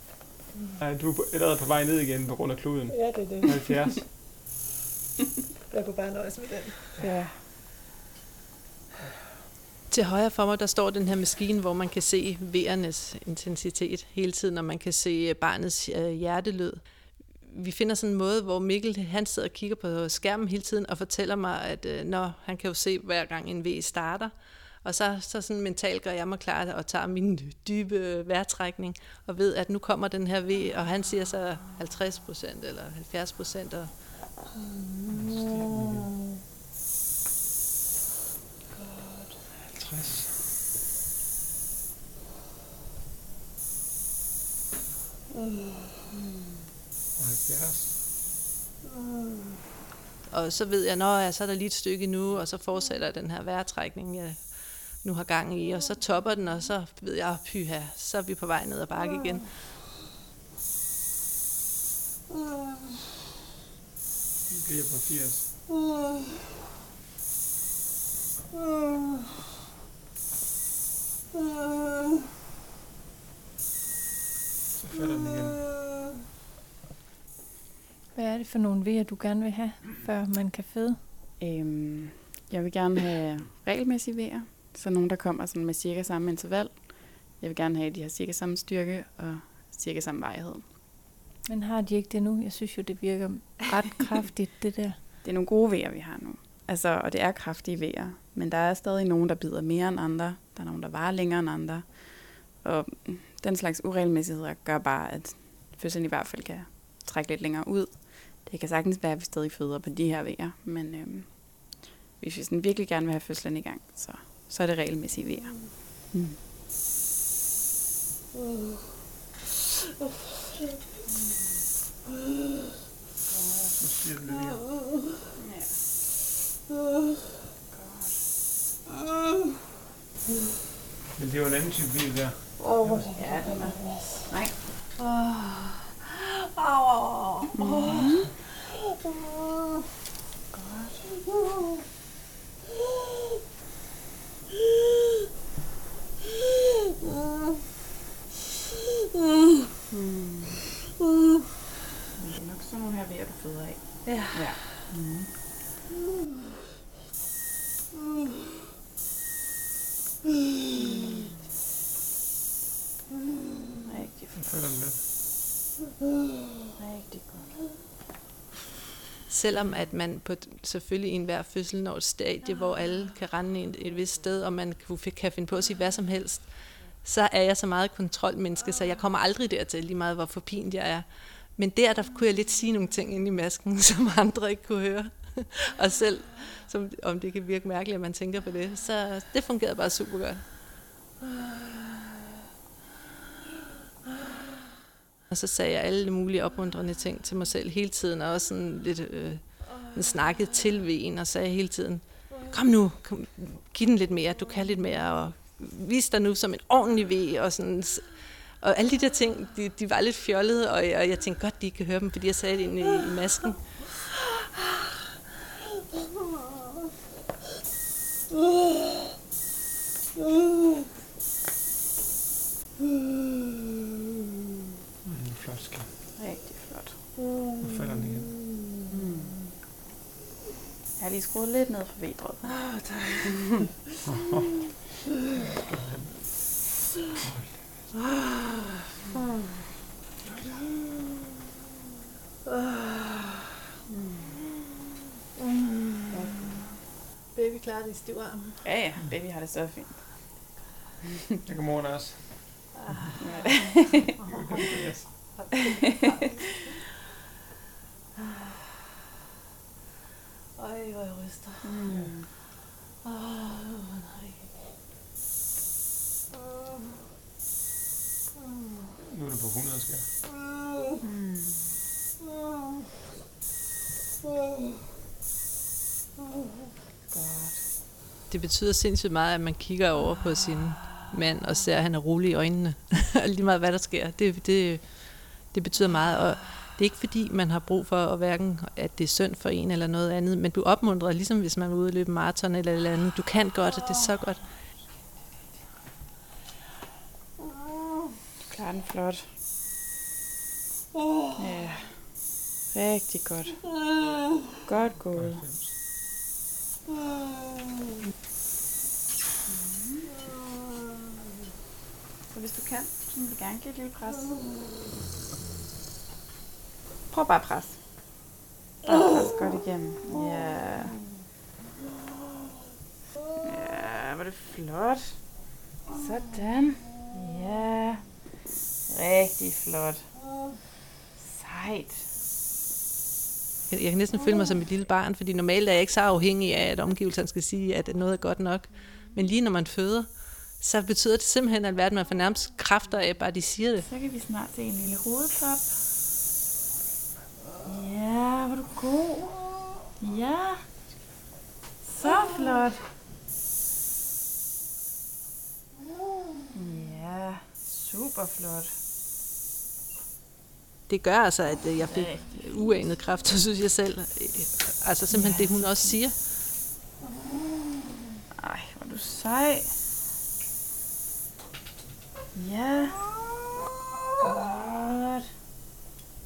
Nej, du er på- allerede på vej ned igen på grund af kluden. Ja, det er det. 70. Jeg kunne bare nøjes med den. Ja. Til højre for mig, der står den her maskine, hvor man kan se vejernes intensitet hele tiden, og man kan se barnets øh, hjertelyd. Vi finder sådan en måde, hvor Mikkel han sidder og kigger på skærmen hele tiden og fortæller mig, at øh, når han kan jo se hver gang en V starter, og så, så sådan mentalt gør jeg mig klar og tager min dybe vejrtrækning og ved, at nu kommer den her V, og han siger så 50 procent eller 70 procent, og 50. Og 70. Og så ved jeg, når jeg så er der lige et stykke nu, og så fortsætter den her vejrtrækning, jeg nu har gang i, og så topper den, og så ved jeg, pyha, så er vi på vej ned ad bakke igen. Nu bliver på 80. Så falder den igen. Hvad er det for nogle vejer, du gerne vil have, før man kan føde? Øhm, jeg vil gerne have regelmæssige vejer, så nogen, der kommer sådan med cirka samme interval. Jeg vil gerne have, at de har cirka samme styrke og cirka samme vejhed. Men har de ikke det nu? Jeg synes jo, det virker ret kraftigt, det der. Det er nogle gode vejer, vi har nu. Altså, og det er kraftige vejer, men der er stadig nogen, der bider mere end andre. Der er nogen, der varer længere end andre. Og den slags uregelmæssigheder gør bare, at fødslen i hvert fald kan trække lidt længere ud. Det kan sagtens være, at vi stadig føder på de her vejer, men øhm, hvis vi sådan virkelig gerne vil have fødslen i gang, så, så er det regelmæssige vejer. Mm. Nu siger det lidt igen. Men det er jo en anden type bil der. Ja, den er. Nej. Det er nok sådan nogle her vejer, du føder af. Ja. Ja. Mm. Rigtig Nu falder den lidt. Rigtig godt. Selvom at man på, selvfølgelig i enhver fødsel når et stadie, hvor alle kan rende et, et vist sted, og man kan, kan finde på at sige hvad som helst, så er jeg så meget kontrolmenneske, så jeg kommer aldrig dertil, lige meget hvor forpint jeg er. Men der, der kunne jeg lidt sige nogle ting ind i masken, som andre ikke kunne høre. og selv, som, om det kan virke mærkeligt, at man tænker på det, så det fungerede bare super godt. Og så sagde jeg alle mulige opmuntrende ting til mig selv hele tiden, og også sådan lidt øh, snakket til vejen, og sagde hele tiden, kom nu, kom, giv den lidt mere, du kan lidt mere, og vis dig nu som en ordentlig ved, og sådan, og alle de der ting, de, de var lidt fjollede, og jeg, og jeg tænkte godt, de ikke kan høre dem, fordi jeg sagde det inde i, i masken. Mm, flot skal. Rigtig flot. Nu falder den igen. Jeg har lige skruet lidt ned for vedret. Baby klarer det i stiv arm. Ja, ja, baby har det så fint. Det kan moren også. Yes. Ej, hvor jeg ryster. Mm. Åh, nej. Nu er det på 100 skal. Mm. Godt. Det betyder sindssygt meget, at man kigger over på sin mand og ser, at han er rolig i øjnene. Lige meget, hvad der sker. Det, det, det betyder meget. Og det er ikke fordi, man har brug for, at hverken, at det er synd for en eller noget andet, men du opmuntrer, ligesom hvis man er ude og løbe maraton eller eller andet. Du kan godt, og det er så godt. Du klarer den flot. Ja. Rigtig godt. Godt gået. Så hvis du kan, så må du gerne give et lille pres. Prøv bare at presse. Bare pres godt igennem. Ja. Ja, var det flot. Sådan. Ja. Rigtig flot. Sejt. Jeg, jeg kan næsten føle mig som et lille barn, fordi normalt er jeg ikke så afhængig af, at omgivelserne skal sige, at noget er godt nok. Men lige når man føder, så betyder det simpelthen alverden, at man får nærmest kræfter af, bare de siger det. Så kan vi snart se en lille hovedtop. Ja, var du god. Ja. Så flot. Ja, super flot. Det gør altså, at øh, jeg fik uanet kræfter, synes jeg selv. Altså simpelthen det, hun også siger. Ej, hvor er du sej. Ja. Godt.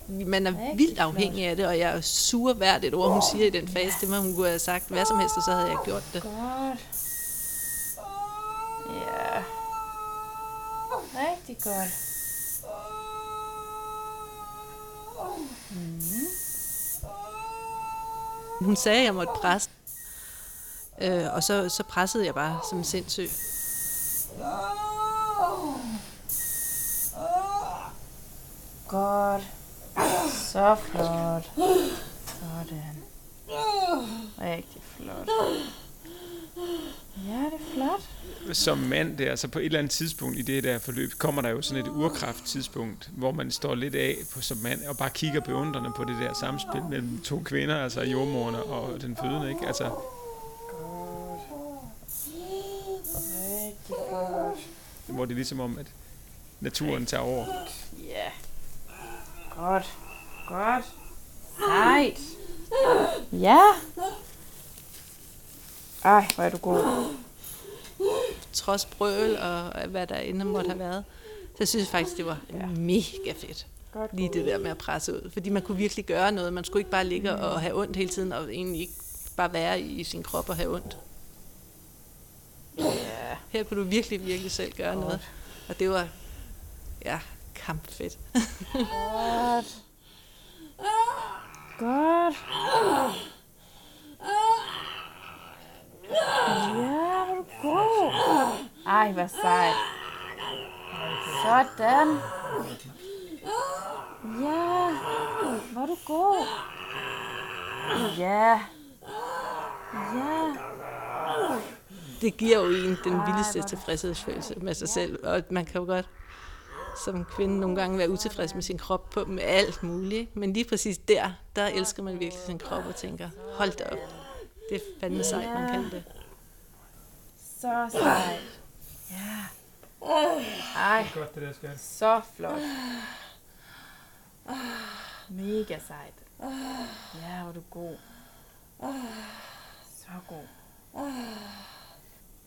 Man er vildt afhængig af det, og jeg er sur hvert et ord, hun siger i den fase. Det må hun kunne have sagt hvad som helst, og så havde jeg gjort det. Godt. Ja. Rigtig godt. Hun sagde, at jeg måtte presse. Øh, og så, så pressede jeg bare som sindssyg. Godt. Så flot. Sådan. Rigtig flot. Ja, det er flot. som mand der, så på et eller andet tidspunkt i det der forløb, kommer der jo sådan et urkrafttidspunkt, hvor man står lidt af på, som mand, og bare kigger beundrende på det der samspil mellem to kvinder, altså jordmorerne og den fødende, ikke? Altså, godt. hvor det er ligesom om, at naturen tager over. Ja. Godt. Godt. Sejt. Ja. Ej, hvor er du god. Trods brøl og hvad der inde måtte have været, så synes jeg faktisk, det var mega fedt. Godt Lige det der med at presse ud. Fordi man kunne virkelig gøre noget. Man skulle ikke bare ligge og have ondt hele tiden, og egentlig ikke bare være i sin krop og have ondt. Ja. Her kunne du virkelig, virkelig selv gøre Godt. noget. Og det var, ja, kampfedt. Godt. Godt. Ja, hvor er du god. Ej, hvor sejt. Sådan. Ja, hvor er du god. Ja. Ja. det giver jo en den vildeste tilfredshedsfølelse med sig selv. Og man kan jo godt som kvinde nogle gange være utilfreds med sin krop på, med alt muligt. Men lige præcis der, der elsker man virkelig sin krop og tænker, hold da op. Det er fandme sejt, man kan det. Så sejt. Ja. Ej, Godt det der skal. så flot. Mega sejt. Ja, hvor du god. Så god.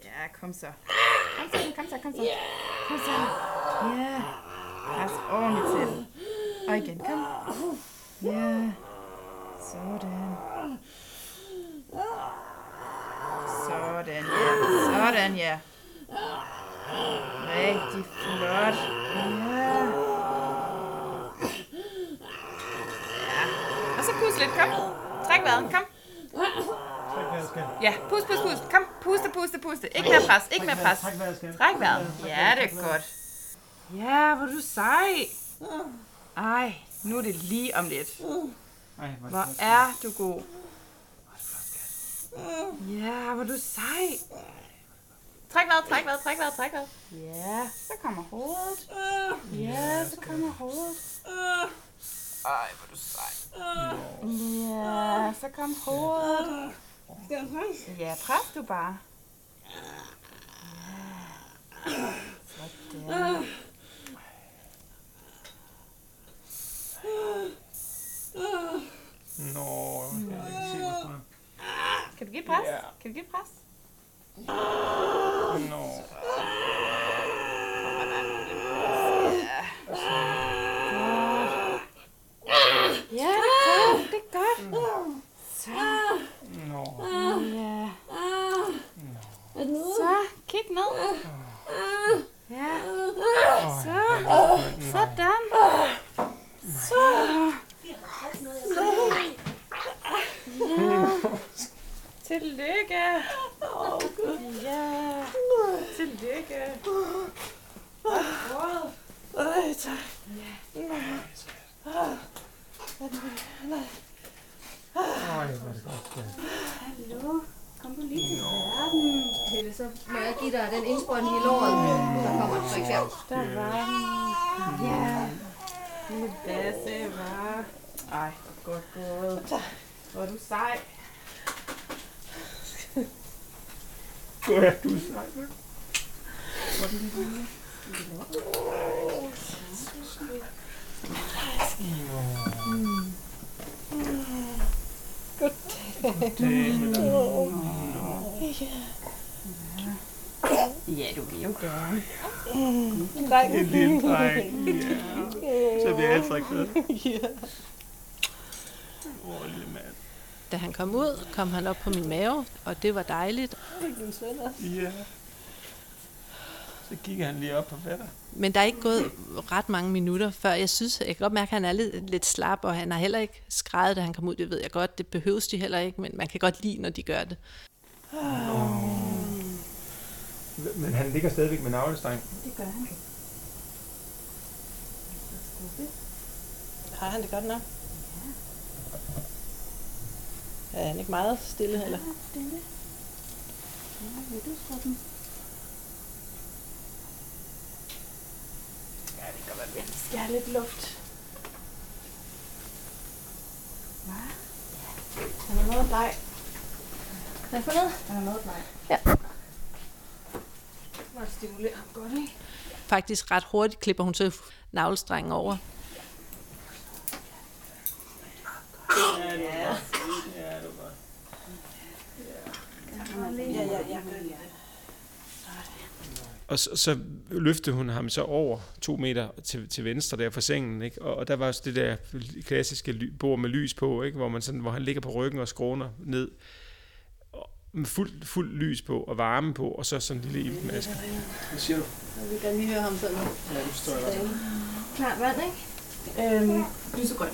Ja, kom så. Kom så, kom så, kom så. Kom så. Ja. Pas ordentligt til. Og igen, kom. Ja. Sådan. Sådan, ja. Sådan, ja. Rigtig flot. Ja. Ja. Og så pust lidt, kom. Træk vejret, kom. Ja, pust, pust, pust. Kom, puste, puste, puste. Ikke mere pres, ikke mere pres. Træk vejret. Ja, det er godt. Ja, hvor du sej. Ej, nu er det lige om lidt. Ej, hvor Hvor er du god. Ja, hvor er du sej. Træk vejret, træk vejret, træk vejret, træk vejret. Ja, så kommer hovedet. Ja, så kommer hovedet. Ej, hvor du sej. Ja, så kom hovedet. Ja, pres du bare. Ja. Sådan. Nå, jeg kan se, hvorfor. Kan du give pres? Ja. Kan du give pres? Nå. Ja, det er godt. Det er godt. Så. Nå. Ja. Så, kig ned. Ja. Så. Sådan. Så. Ja. Tillykke. Ja. Tillykke. Godt gået. Ej, tak. Ej, hvor er det godt. Hallo. Kom du lige til verden. Helle, så må jeg give dig den indsprøjtning i låret. Der kommer et tryk her. Der var den. Ja. Lille Basse, var. Ej, hvor godt gået. Hvor er du sej. Hvor er du sej. Ja, du vil jo gerne. En lille dreng. Ja. Så bliver altid glad. Åh, lille mand. Da han kom ud, kom han op på min mave, og det var dejligt. Ja. Så kigger han lige op på fatter. Men der er ikke gået ret mange minutter, før jeg synes, jeg kan godt mærke, at han er lidt, lidt slap, og han har heller ikke skrevet, da han kom ud. Det ved jeg godt, det behøves de heller ikke, men man kan godt lide, når de gør det. Men han ligger stadigvæk med navlestreng. Det gør han. Har han det godt nok? Er han ikke meget stille, eller? Stille. Ja, vinduesgruppen. Det kan godt være, vi skal have lidt luft. Hvad? Han er noget bleg. Kan jeg få noget? Han er noget bleg. Ja. Må stimulere ham godt, ikke? Faktisk ret hurtigt klipper hun så navlestrengen over. Ja, det var godt. Ja, det var godt. Ja, ja, ja. Og så, så løftede hun ham så over to meter til, til venstre der for sengen, ikke? Og, og der var også det der klassiske ly, bord med lys på, ikke? Hvor, man sådan, hvor han ligger på ryggen og skråner ned. Og med fuld, fuld lys på og varme på, og så sådan en lille iltmaske. Hvad siger du? Jeg vil gerne lige høre ham sådan. Ja, det forstår jeg. Klart vand, ikke? Øhm, lysegrønt.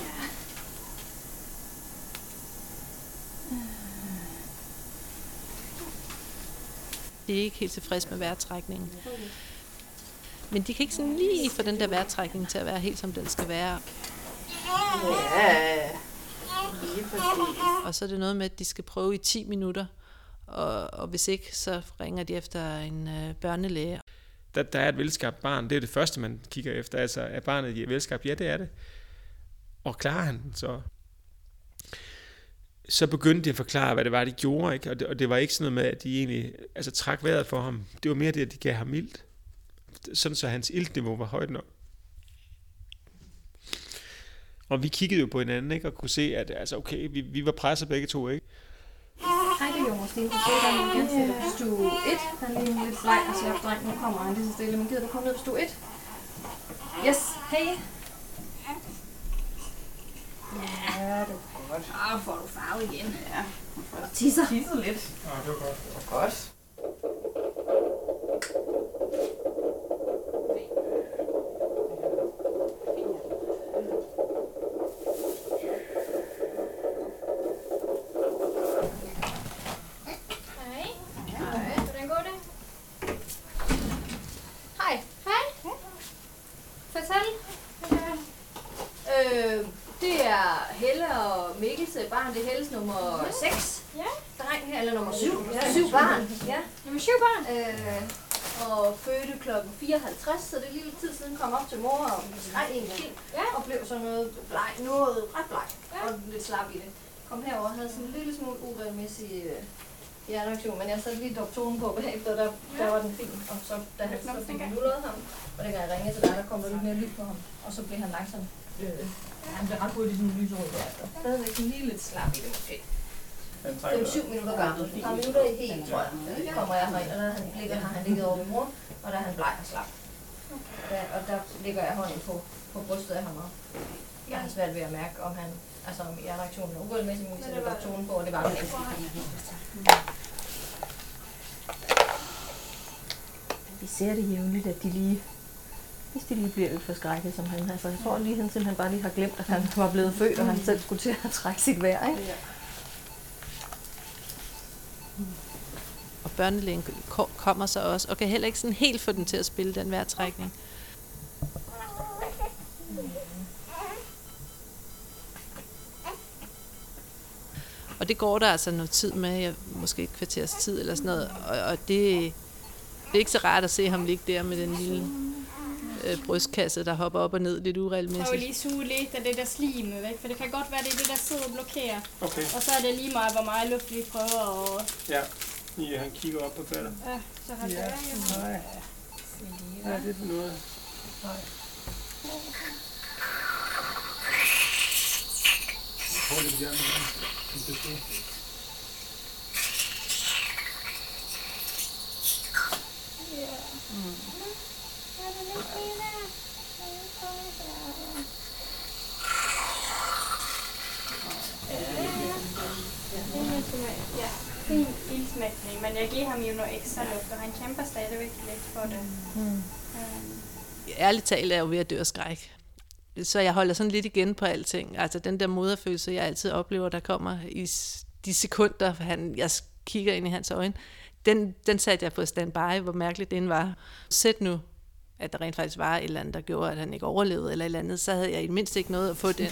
De er ikke helt tilfredse med vejrtrækningen. Men de kan ikke sådan lige få den der vejrtrækning til at være helt som den skal være. Ja, lige præcis. Og så er det noget med, at de skal prøve i 10 minutter. Og, og hvis ikke, så ringer de efter en øh, børnelæge. Der, der er et velskabt barn, det er det første, man kigger efter. Altså, er barnet velskabt? Ja, det er det. Og klarer han så? Så begyndte de at forklare, hvad det var, de gjorde, ikke? Og, det, og det var ikke sådan noget med, at de egentlig altså, trak vejret for ham. Det var mere det, at de gav ham ilt. Sådan så hans iltniveau var højt nok. Og vi kiggede jo på hinanden, ikke? Og kunne se, at altså, okay, vi, vi var presset begge to, ikke? Hej, det er Jorgen Stine fra Støderen. Jeg vil gerne sætte stue 1. Der er lige en lidt sej og slap dreng. Nu kommer han lige så stille. Men gider du komme ned på stue 1? Yes, hej. Ja, du godt. Ah, får du farve igen. Ja, Og tisser. tisset lidt. Ja, det var godt. Det var godt. Hej. Hej. Hvordan går det? Hej. Hej. Fortæl. Øh, det er Helle Mikkels barn. Det er Helles nummer 6. Ja. Dreng her, eller nummer 7. Ja, 7 barn. Ja. Nummer syv barn. Øh, og fødte klokken 54, så det er lige lidt tid siden kom op til mor og skreg en kind. Ja. Og blev sådan noget bleg, noget ret bleg. Ja. Og lidt slap i det. Kom herover og havde sådan en lille smule uregelmæssig øh, hjernereaktion, men jeg satte lige doktoren på bagefter, der, ja. der var den fin. Og så da han så fik ham, og dengang jeg ringede til dig, der kom der lidt mere lyd på ham. Og så blev han langsom. Øh, han blev ret hurtigt sådan lyserød derefter. Stadigvæk lige lidt slap i det måske. Det er syv minutter gammel. Et par minutter i helt, tror jeg. Så kommer jeg herind, og der han ligger, har han ligget over ved mor, og der er han bleg og slap. Og der, og der ligger jeg hånden på, på brystet af ham, og jeg har svært ved at mærke, om han, altså om hjernereaktionen er uregelmæssig, men sætter doktoren på, og det var den ikke. Vi ser det jævnligt, at de lige hvis de lige bliver lidt forskrækket, som han. Altså, jeg tror lige, han simpelthen bare lige har glemt, at han var blevet født, og han selv skulle til at trække sit vejr, ikke? Og børnelægen ko- kommer så også, og kan heller ikke sådan helt få den til at spille den vejrtrækning. Og det går der altså noget tid med, ja, måske et kvarters tid eller sådan noget. Og, og det, det er ikke så rart at se ham ligge der med den lille øh, brystkasse, der hopper op og ned lidt Prøv uregelmæssigt. lige suge lidt af det der slim væk, for det kan godt være, det er det, der sidder og blokerer. Okay. Og så er det lige meget, hvor meget luft vi prøver at... Ja. ja han kigger op på falder. Ja, så har det Ja. jo. Nej. Hvad er det for noget? Nej. Prøv lidt gerne. Kan du se? Ja, fin ildsmækning, men jeg giver ham jo noget ekstra luft, og han kæmper stadigvæk lidt for det. Øhm, ærligt talt er jeg jo ved at dø af skræk. Så jeg holder sådan lidt igen på alting. Altså den der moderfølelse, jeg altid oplever, der kommer i de sekunder, han, jeg kigger ind i hans øjne, den, den satte jeg på standby, hvor mærkeligt det end var. Sæt nu at der rent faktisk var et eller andet, der gjorde, at han ikke overlevede, eller et eller andet, så havde jeg i det mindste ikke noget at få den.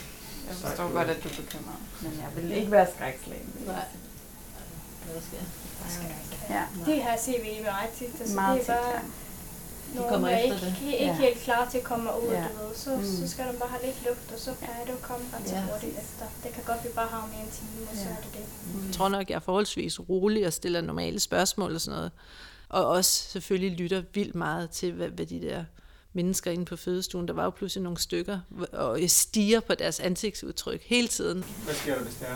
Jeg forstår godt, at du er bekymret, men jeg vil ikke være skrækslagen. Nej. Ja. Det har ved ret tit. Altså, Meget det er bare De nogen, kommer der efter ikke, det. ikke Ja. helt klar til at komme ud, Ja. du ved. Så, Mm. så skal du bare have lidt luft, og så plejer det at komme ret så Ja. hurtigt efter. Det kan godt, vi bare har med en time, og så er det det. Jeg tror nok, jeg er forholdsvis rolig og stiller normale spørgsmål og sådan noget. Og også selvfølgelig lytter vildt meget til, hvad, hvad de der mennesker inde på fødestuen, der var jo pludselig nogle stykker, og jeg stiger på deres ansigtsudtryk hele tiden. Hvad sker der, hvis det er,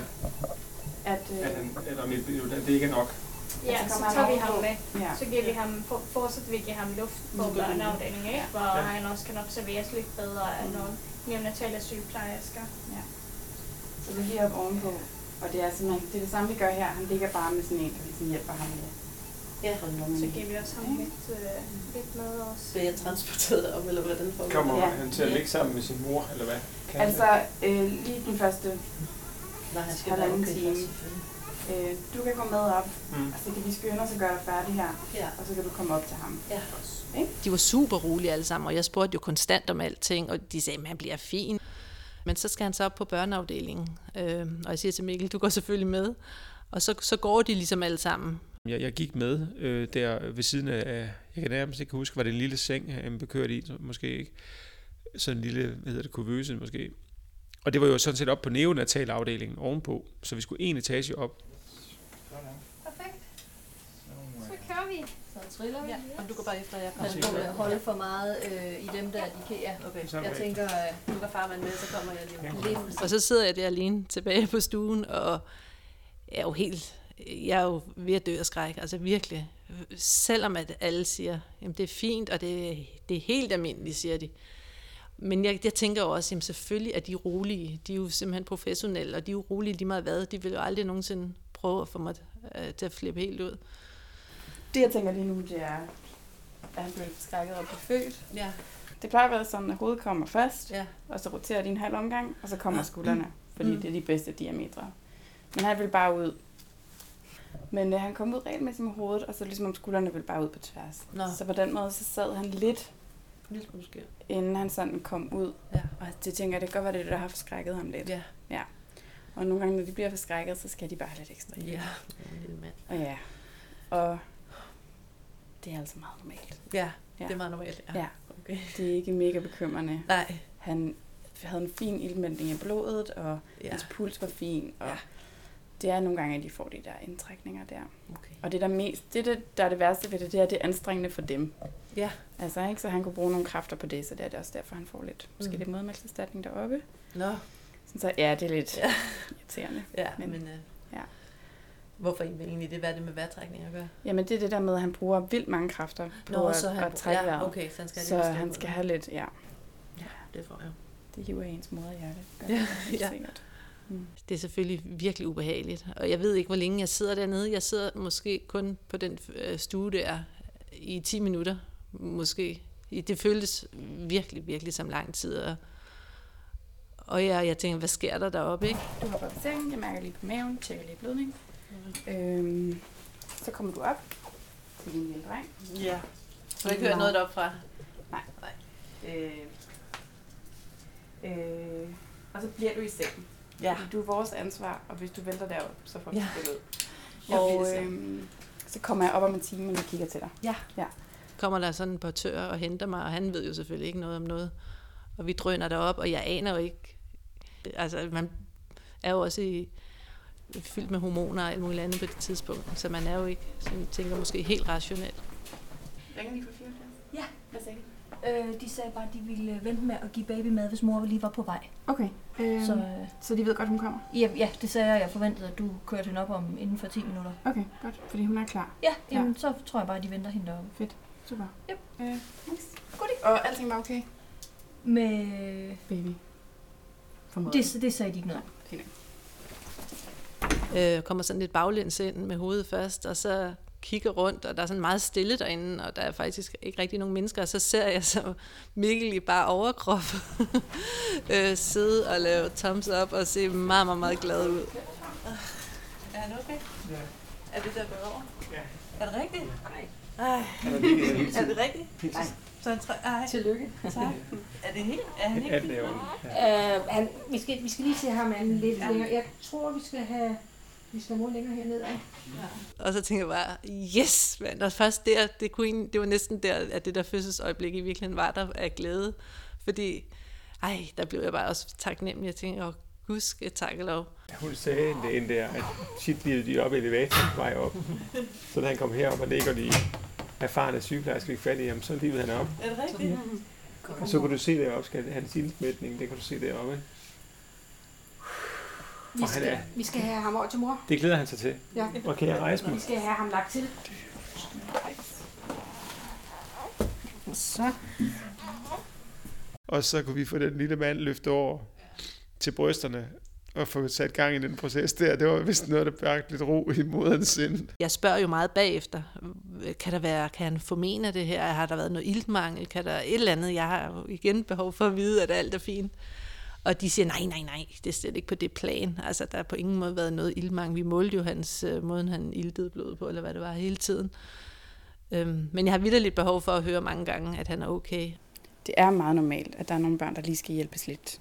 At, øh, at, han, at om et, det ikke er nok? Ja, så så tager vi ham med. Ja. Så giver vi ham, for, fortsat vi giver ham luft på vi børneafdelingen, ikke? Hvor Ja. han også kan observeres lidt bedre af nogle neonatale sygeplejersker. Så vi lige op ovenpå, og det er simpelthen det, er det samme, vi gør her. Han ligger bare med sådan en, der ligesom hjælper ham med Ja. Så giver vi også ham lidt, øh, lidt med os. Bliver jeg transporteret op, eller hvordan får Kommer Ja. han til at ligge sammen med sin mor, eller hvad? Kan Altså, øh, lige den første Nej, han skal halvanden okay, time. Øh, du kan gå med op, Mm. og så kan vi skynde os og gøre dig færdig her, Ja. og så kan du komme op til ham. Ja. De var super rolige alle sammen, og jeg spurgte jo konstant om alting, og de sagde, at han bliver fin. Men så skal han så op på børneafdelingen, øh, og jeg siger til Mikkel, du går selvfølgelig med. Og så, så går de ligesom alle sammen. Jeg, jeg gik med øh, der ved siden af, jeg kan nærmest ikke huske, var det en lille seng, han blev kørt i, så måske ikke. Sådan en lille, hvad hedder det, kuvøse måske. Og det var jo sådan set op på neonatalafdelingen ovenpå, så vi skulle en etage op. Perfekt. Så kører vi. Så triller vi. Ja, og du går bare efter, at jeg kommer. På med at holde for meget øh, i dem der. Ja. Okay. Jeg tænker, øh, Du kan farmand med, så kommer jeg lige om. lige præcis. Og så sidder jeg der alene tilbage på stuen, og jeg er jo helt, jeg er jo ved at dø af skræk, altså virkelig. Selvom at alle siger, jamen det er fint, og det, det er helt almindeligt, siger de. Men jeg, jeg tænker jo også, jamen selvfølgelig er de rolige. De er jo simpelthen professionelle, og de er jo rolige lige meget hvad. De vil jo aldrig nogensinde prøve at få mig øh, til at flippe helt ud. Det jeg tænker lige nu, det er, at han bliver forskrækket og bliver født. Ja. Det plejer at være sådan, at hovedet kommer først, Ja. og så roterer de en halv omgang, og så kommer skuldrene, fordi Mm. det er de bedste diametre. Men han vil bare ud. Men øh, han kom ud regelmæssigt med hovedet, og så ligesom om skuldrene ville bare ud på tværs. Nå. Så på den måde, så sad han lidt, Smule skæv. inden han sådan kom ud. Ja. Og det tænker jeg, det kan godt være, det er der har forskrækket ham lidt. Ja. ja. Og nogle gange, når de bliver forskrækket, så skal de bare lidt ekstra. Ja. En lille mand. Og ja. Og det er altså meget normalt. Ja, Ja. det er meget normalt. Ja. Okay. Det er ikke mega bekymrende. Nej. Han havde en fin ildmænding i blodet, og Ja. hans puls var fin. Og Ja. Det er nogle gange, at de får de der indtrækninger der. Okay. Og det der, mest, det, der, der er det værste ved det, det er, det er anstrengende for dem. Ja. Altså, ikke? Så han kunne bruge nogle kræfter på det, så det er det også derfor, han får lidt, måske Mm. lidt modmælkserstatning deroppe. Nå. Sådan så, ja, det er lidt Ja. irriterende. Ja, Men- men, øh, ja. hvorfor egentlig det? Er det med vejrtrækning at gøre? Jamen, det er det der med, at han bruger vildt mange kræfter på Nå, at, så han at trække ja, okay, så han skal have så lidt han skal ud. have lidt, ja, Ja, det får jeg. det hiver i ens moderhjerte. Gør Ja, det ja. sikkert. Mm. Det er selvfølgelig virkelig ubehageligt, og jeg ved ikke, hvor længe jeg sidder dernede. Jeg sidder måske kun på den øh, stue der i 10 minutter, måske. I- Det føltes virkelig, virkelig som lang tid, og, og jeg, jeg tænker, hvad sker der deroppe, ikke? Du hopper op i sengen, jeg mærker lige på maven, tjekker lige blødning. Øhm, så kommer du op til din lille dreng. Ja. Så ikke hørt noget deroppe fra? Nej. Nej. Øh, øh, og så bliver du i sengen. Ja. Du er vores ansvar, og hvis du vælter derop, så får du Ja. spillet ud. Og bliver så. kommer jeg op om en time, og kigger til dig. Ja. ja. kommer der sådan en portør og henter mig, og han ved jo selvfølgelig ikke noget om noget. Og vi drøner derop, og jeg aner jo ikke... Altså, man er jo også i, fyldt med hormoner og alt muligt andet på det tidspunkt, så man er jo ikke, sådan tænker måske helt rationelt. Ringer lige for 74? Ja. Hvad sagde de? Øh, de sagde bare, at de ville vente med at give baby mad, hvis mor lige var på vej. Okay. Øhm, Så, så, øh, så de ved godt, hun kommer? ja, ja, det sagde jeg. Jeg forventede, at du kørte hende op om inden for 10 minutter. Okay, godt. Fordi hun er klar. Ja, jamen, så tror jeg bare, at de venter hende deroppe. Fedt. Super. Yep. Øh, nice. Og alting var okay? Med... Baby. Formodet. Det, det sagde de ikke noget. Fint. Øh, kommer sådan lidt baglæns ind med hovedet først, og så kigger rundt, og der er sådan meget stille derinde, og der er faktisk ikke rigtig nogen mennesker, og så ser jeg så Mikkel i bare overkrop øh, sidde og lave thumbs up og se meget, meget, meget glad ud. Er han okay? Ja. Er det der gået over? Ja. Er det rigtigt? Nej. hele Er det rigtigt? Nej. Så han tre... Ej. Tillykke. Tak. Er det helt... Er han ikke 18 helt år. Øh, han, vi, skal, vi skal lige se ham an lidt ja. længere. Jeg tror, vi skal have, vi skal mor længere hernede. Ja. Og så tænker jeg bare, yes, mand. Og først der, det, kunne det var næsten der, at det der fødselsøjeblik i virkeligheden var der af glæde. Fordi, ej, der blev jeg bare også taknemmelig. Jeg tænkte, åh, husk et takkelov. Hun sagde lægen der, at tit lige de op i elevatoren på vej op. Så da han kom herop og ligger de erfarne sygeplejersker fik fat i ham, så livede han op. Er det rigtigt? Og så kunne du se deroppe, skal hans ildsmætning, det kan du se deroppe. Vi, skal, er- vi skal have ham over til mor. Det glæder han sig til. Ja. Og kan jeg rejse mig? Vi skal have ham lagt til. Så. Og så kunne vi få den lille mand løftet over til brysterne og få sat gang i den proces der. Det var vist noget, der bragte lidt ro i moderens sind. Jeg spørger jo meget bagefter, kan der være, kan han formene det her? Har der været noget iltmangel? Kan der et eller andet? Jeg har jo igen behov for at vide, at alt er fint. Og de siger, nej, nej, nej, det er slet ikke på det plan. Altså, der har på ingen måde været noget iltmangel. Vi målte jo hans øh, måden, han iltede blod på, eller hvad det var, hele tiden. Øhm, men jeg har vildt lidt behov for at høre mange gange, at han er okay. Det er meget normalt, at der er nogle børn, der lige skal hjælpes lidt.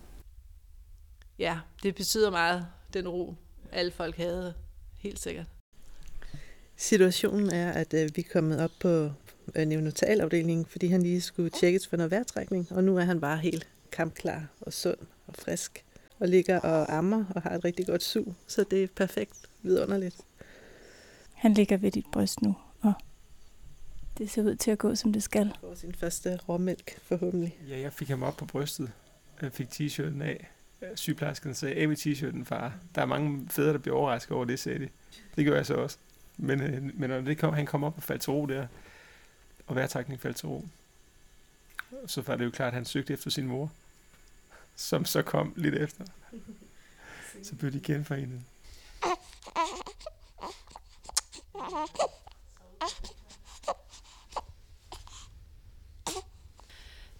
Ja, det betyder meget, den ro, alle folk havde, helt sikkert. Situationen er, at øh, vi er kommet op på øh, neonatalafdelingen, fordi han lige skulle tjekkes for noget vejrtrækning, og nu er han bare helt kampklar og sund og frisk, og ligger og ammer og har et rigtig godt sug, så det er perfekt vidunderligt. Han ligger ved dit bryst nu, og det ser ud til at gå, som det skal. Får sin første råmælk, forhåbentlig. Ja, jeg fik ham op på brystet. Jeg fik t-shirten af. Sygeplejersken sagde, af med t-shirten, far. Der er mange fædre, der bliver overrasket over det, sagde de. Det gør jeg så også. Men, øh, men når det kom, han kom op og faldt til ro der, og vejrtrækning faldt til ro, så var det jo klart, at han søgte efter sin mor, som så kom lidt efter. Så blev de genforenet.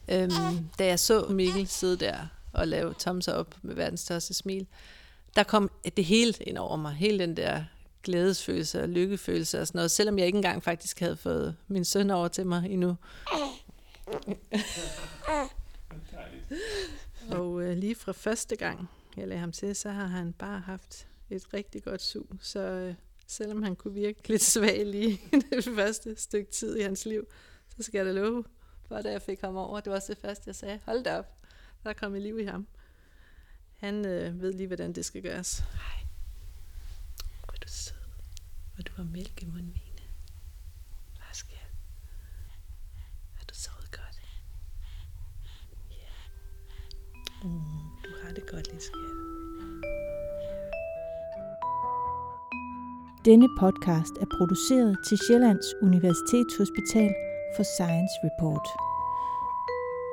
Øhm, da jeg så Mikkel sidde der og lave thumbs up med verdens største smil, der kom det hele ind over mig. Hele den der glædesfølelse og lykkefølelse og sådan noget, selvom jeg ikke engang faktisk havde fået min søn over til mig endnu. og øh, lige fra første gang, jeg lagde ham til, så har han bare haft et rigtig godt sug. Så øh, selvom han kunne virke lidt svag lige det første stykke tid i hans liv, så skal jeg da love, for da jeg fik ham over, det var også det første, jeg sagde, hold da op, der er kommet liv i ham. Han øh, ved lige, hvordan det skal gøres. Hej. Hvor du sød. Og du har mælk i munden, Line. Hvad sker Har du sovet godt? Ja. Mm, du har det godt, lille skat. Denne podcast er produceret til Sjællands Universitetshospital for Science Report.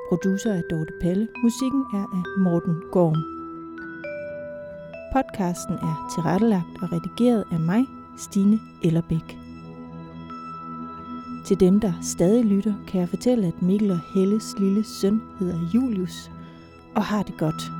Producer er Dorte Pelle. Musikken er af Morten Gorm. Podcasten er tilrettelagt og redigeret af mig, Stine Ellerbæk. Til dem, der stadig lytter, kan jeg fortælle, at Mikkel og Helles lille søn hedder Julius og har det godt.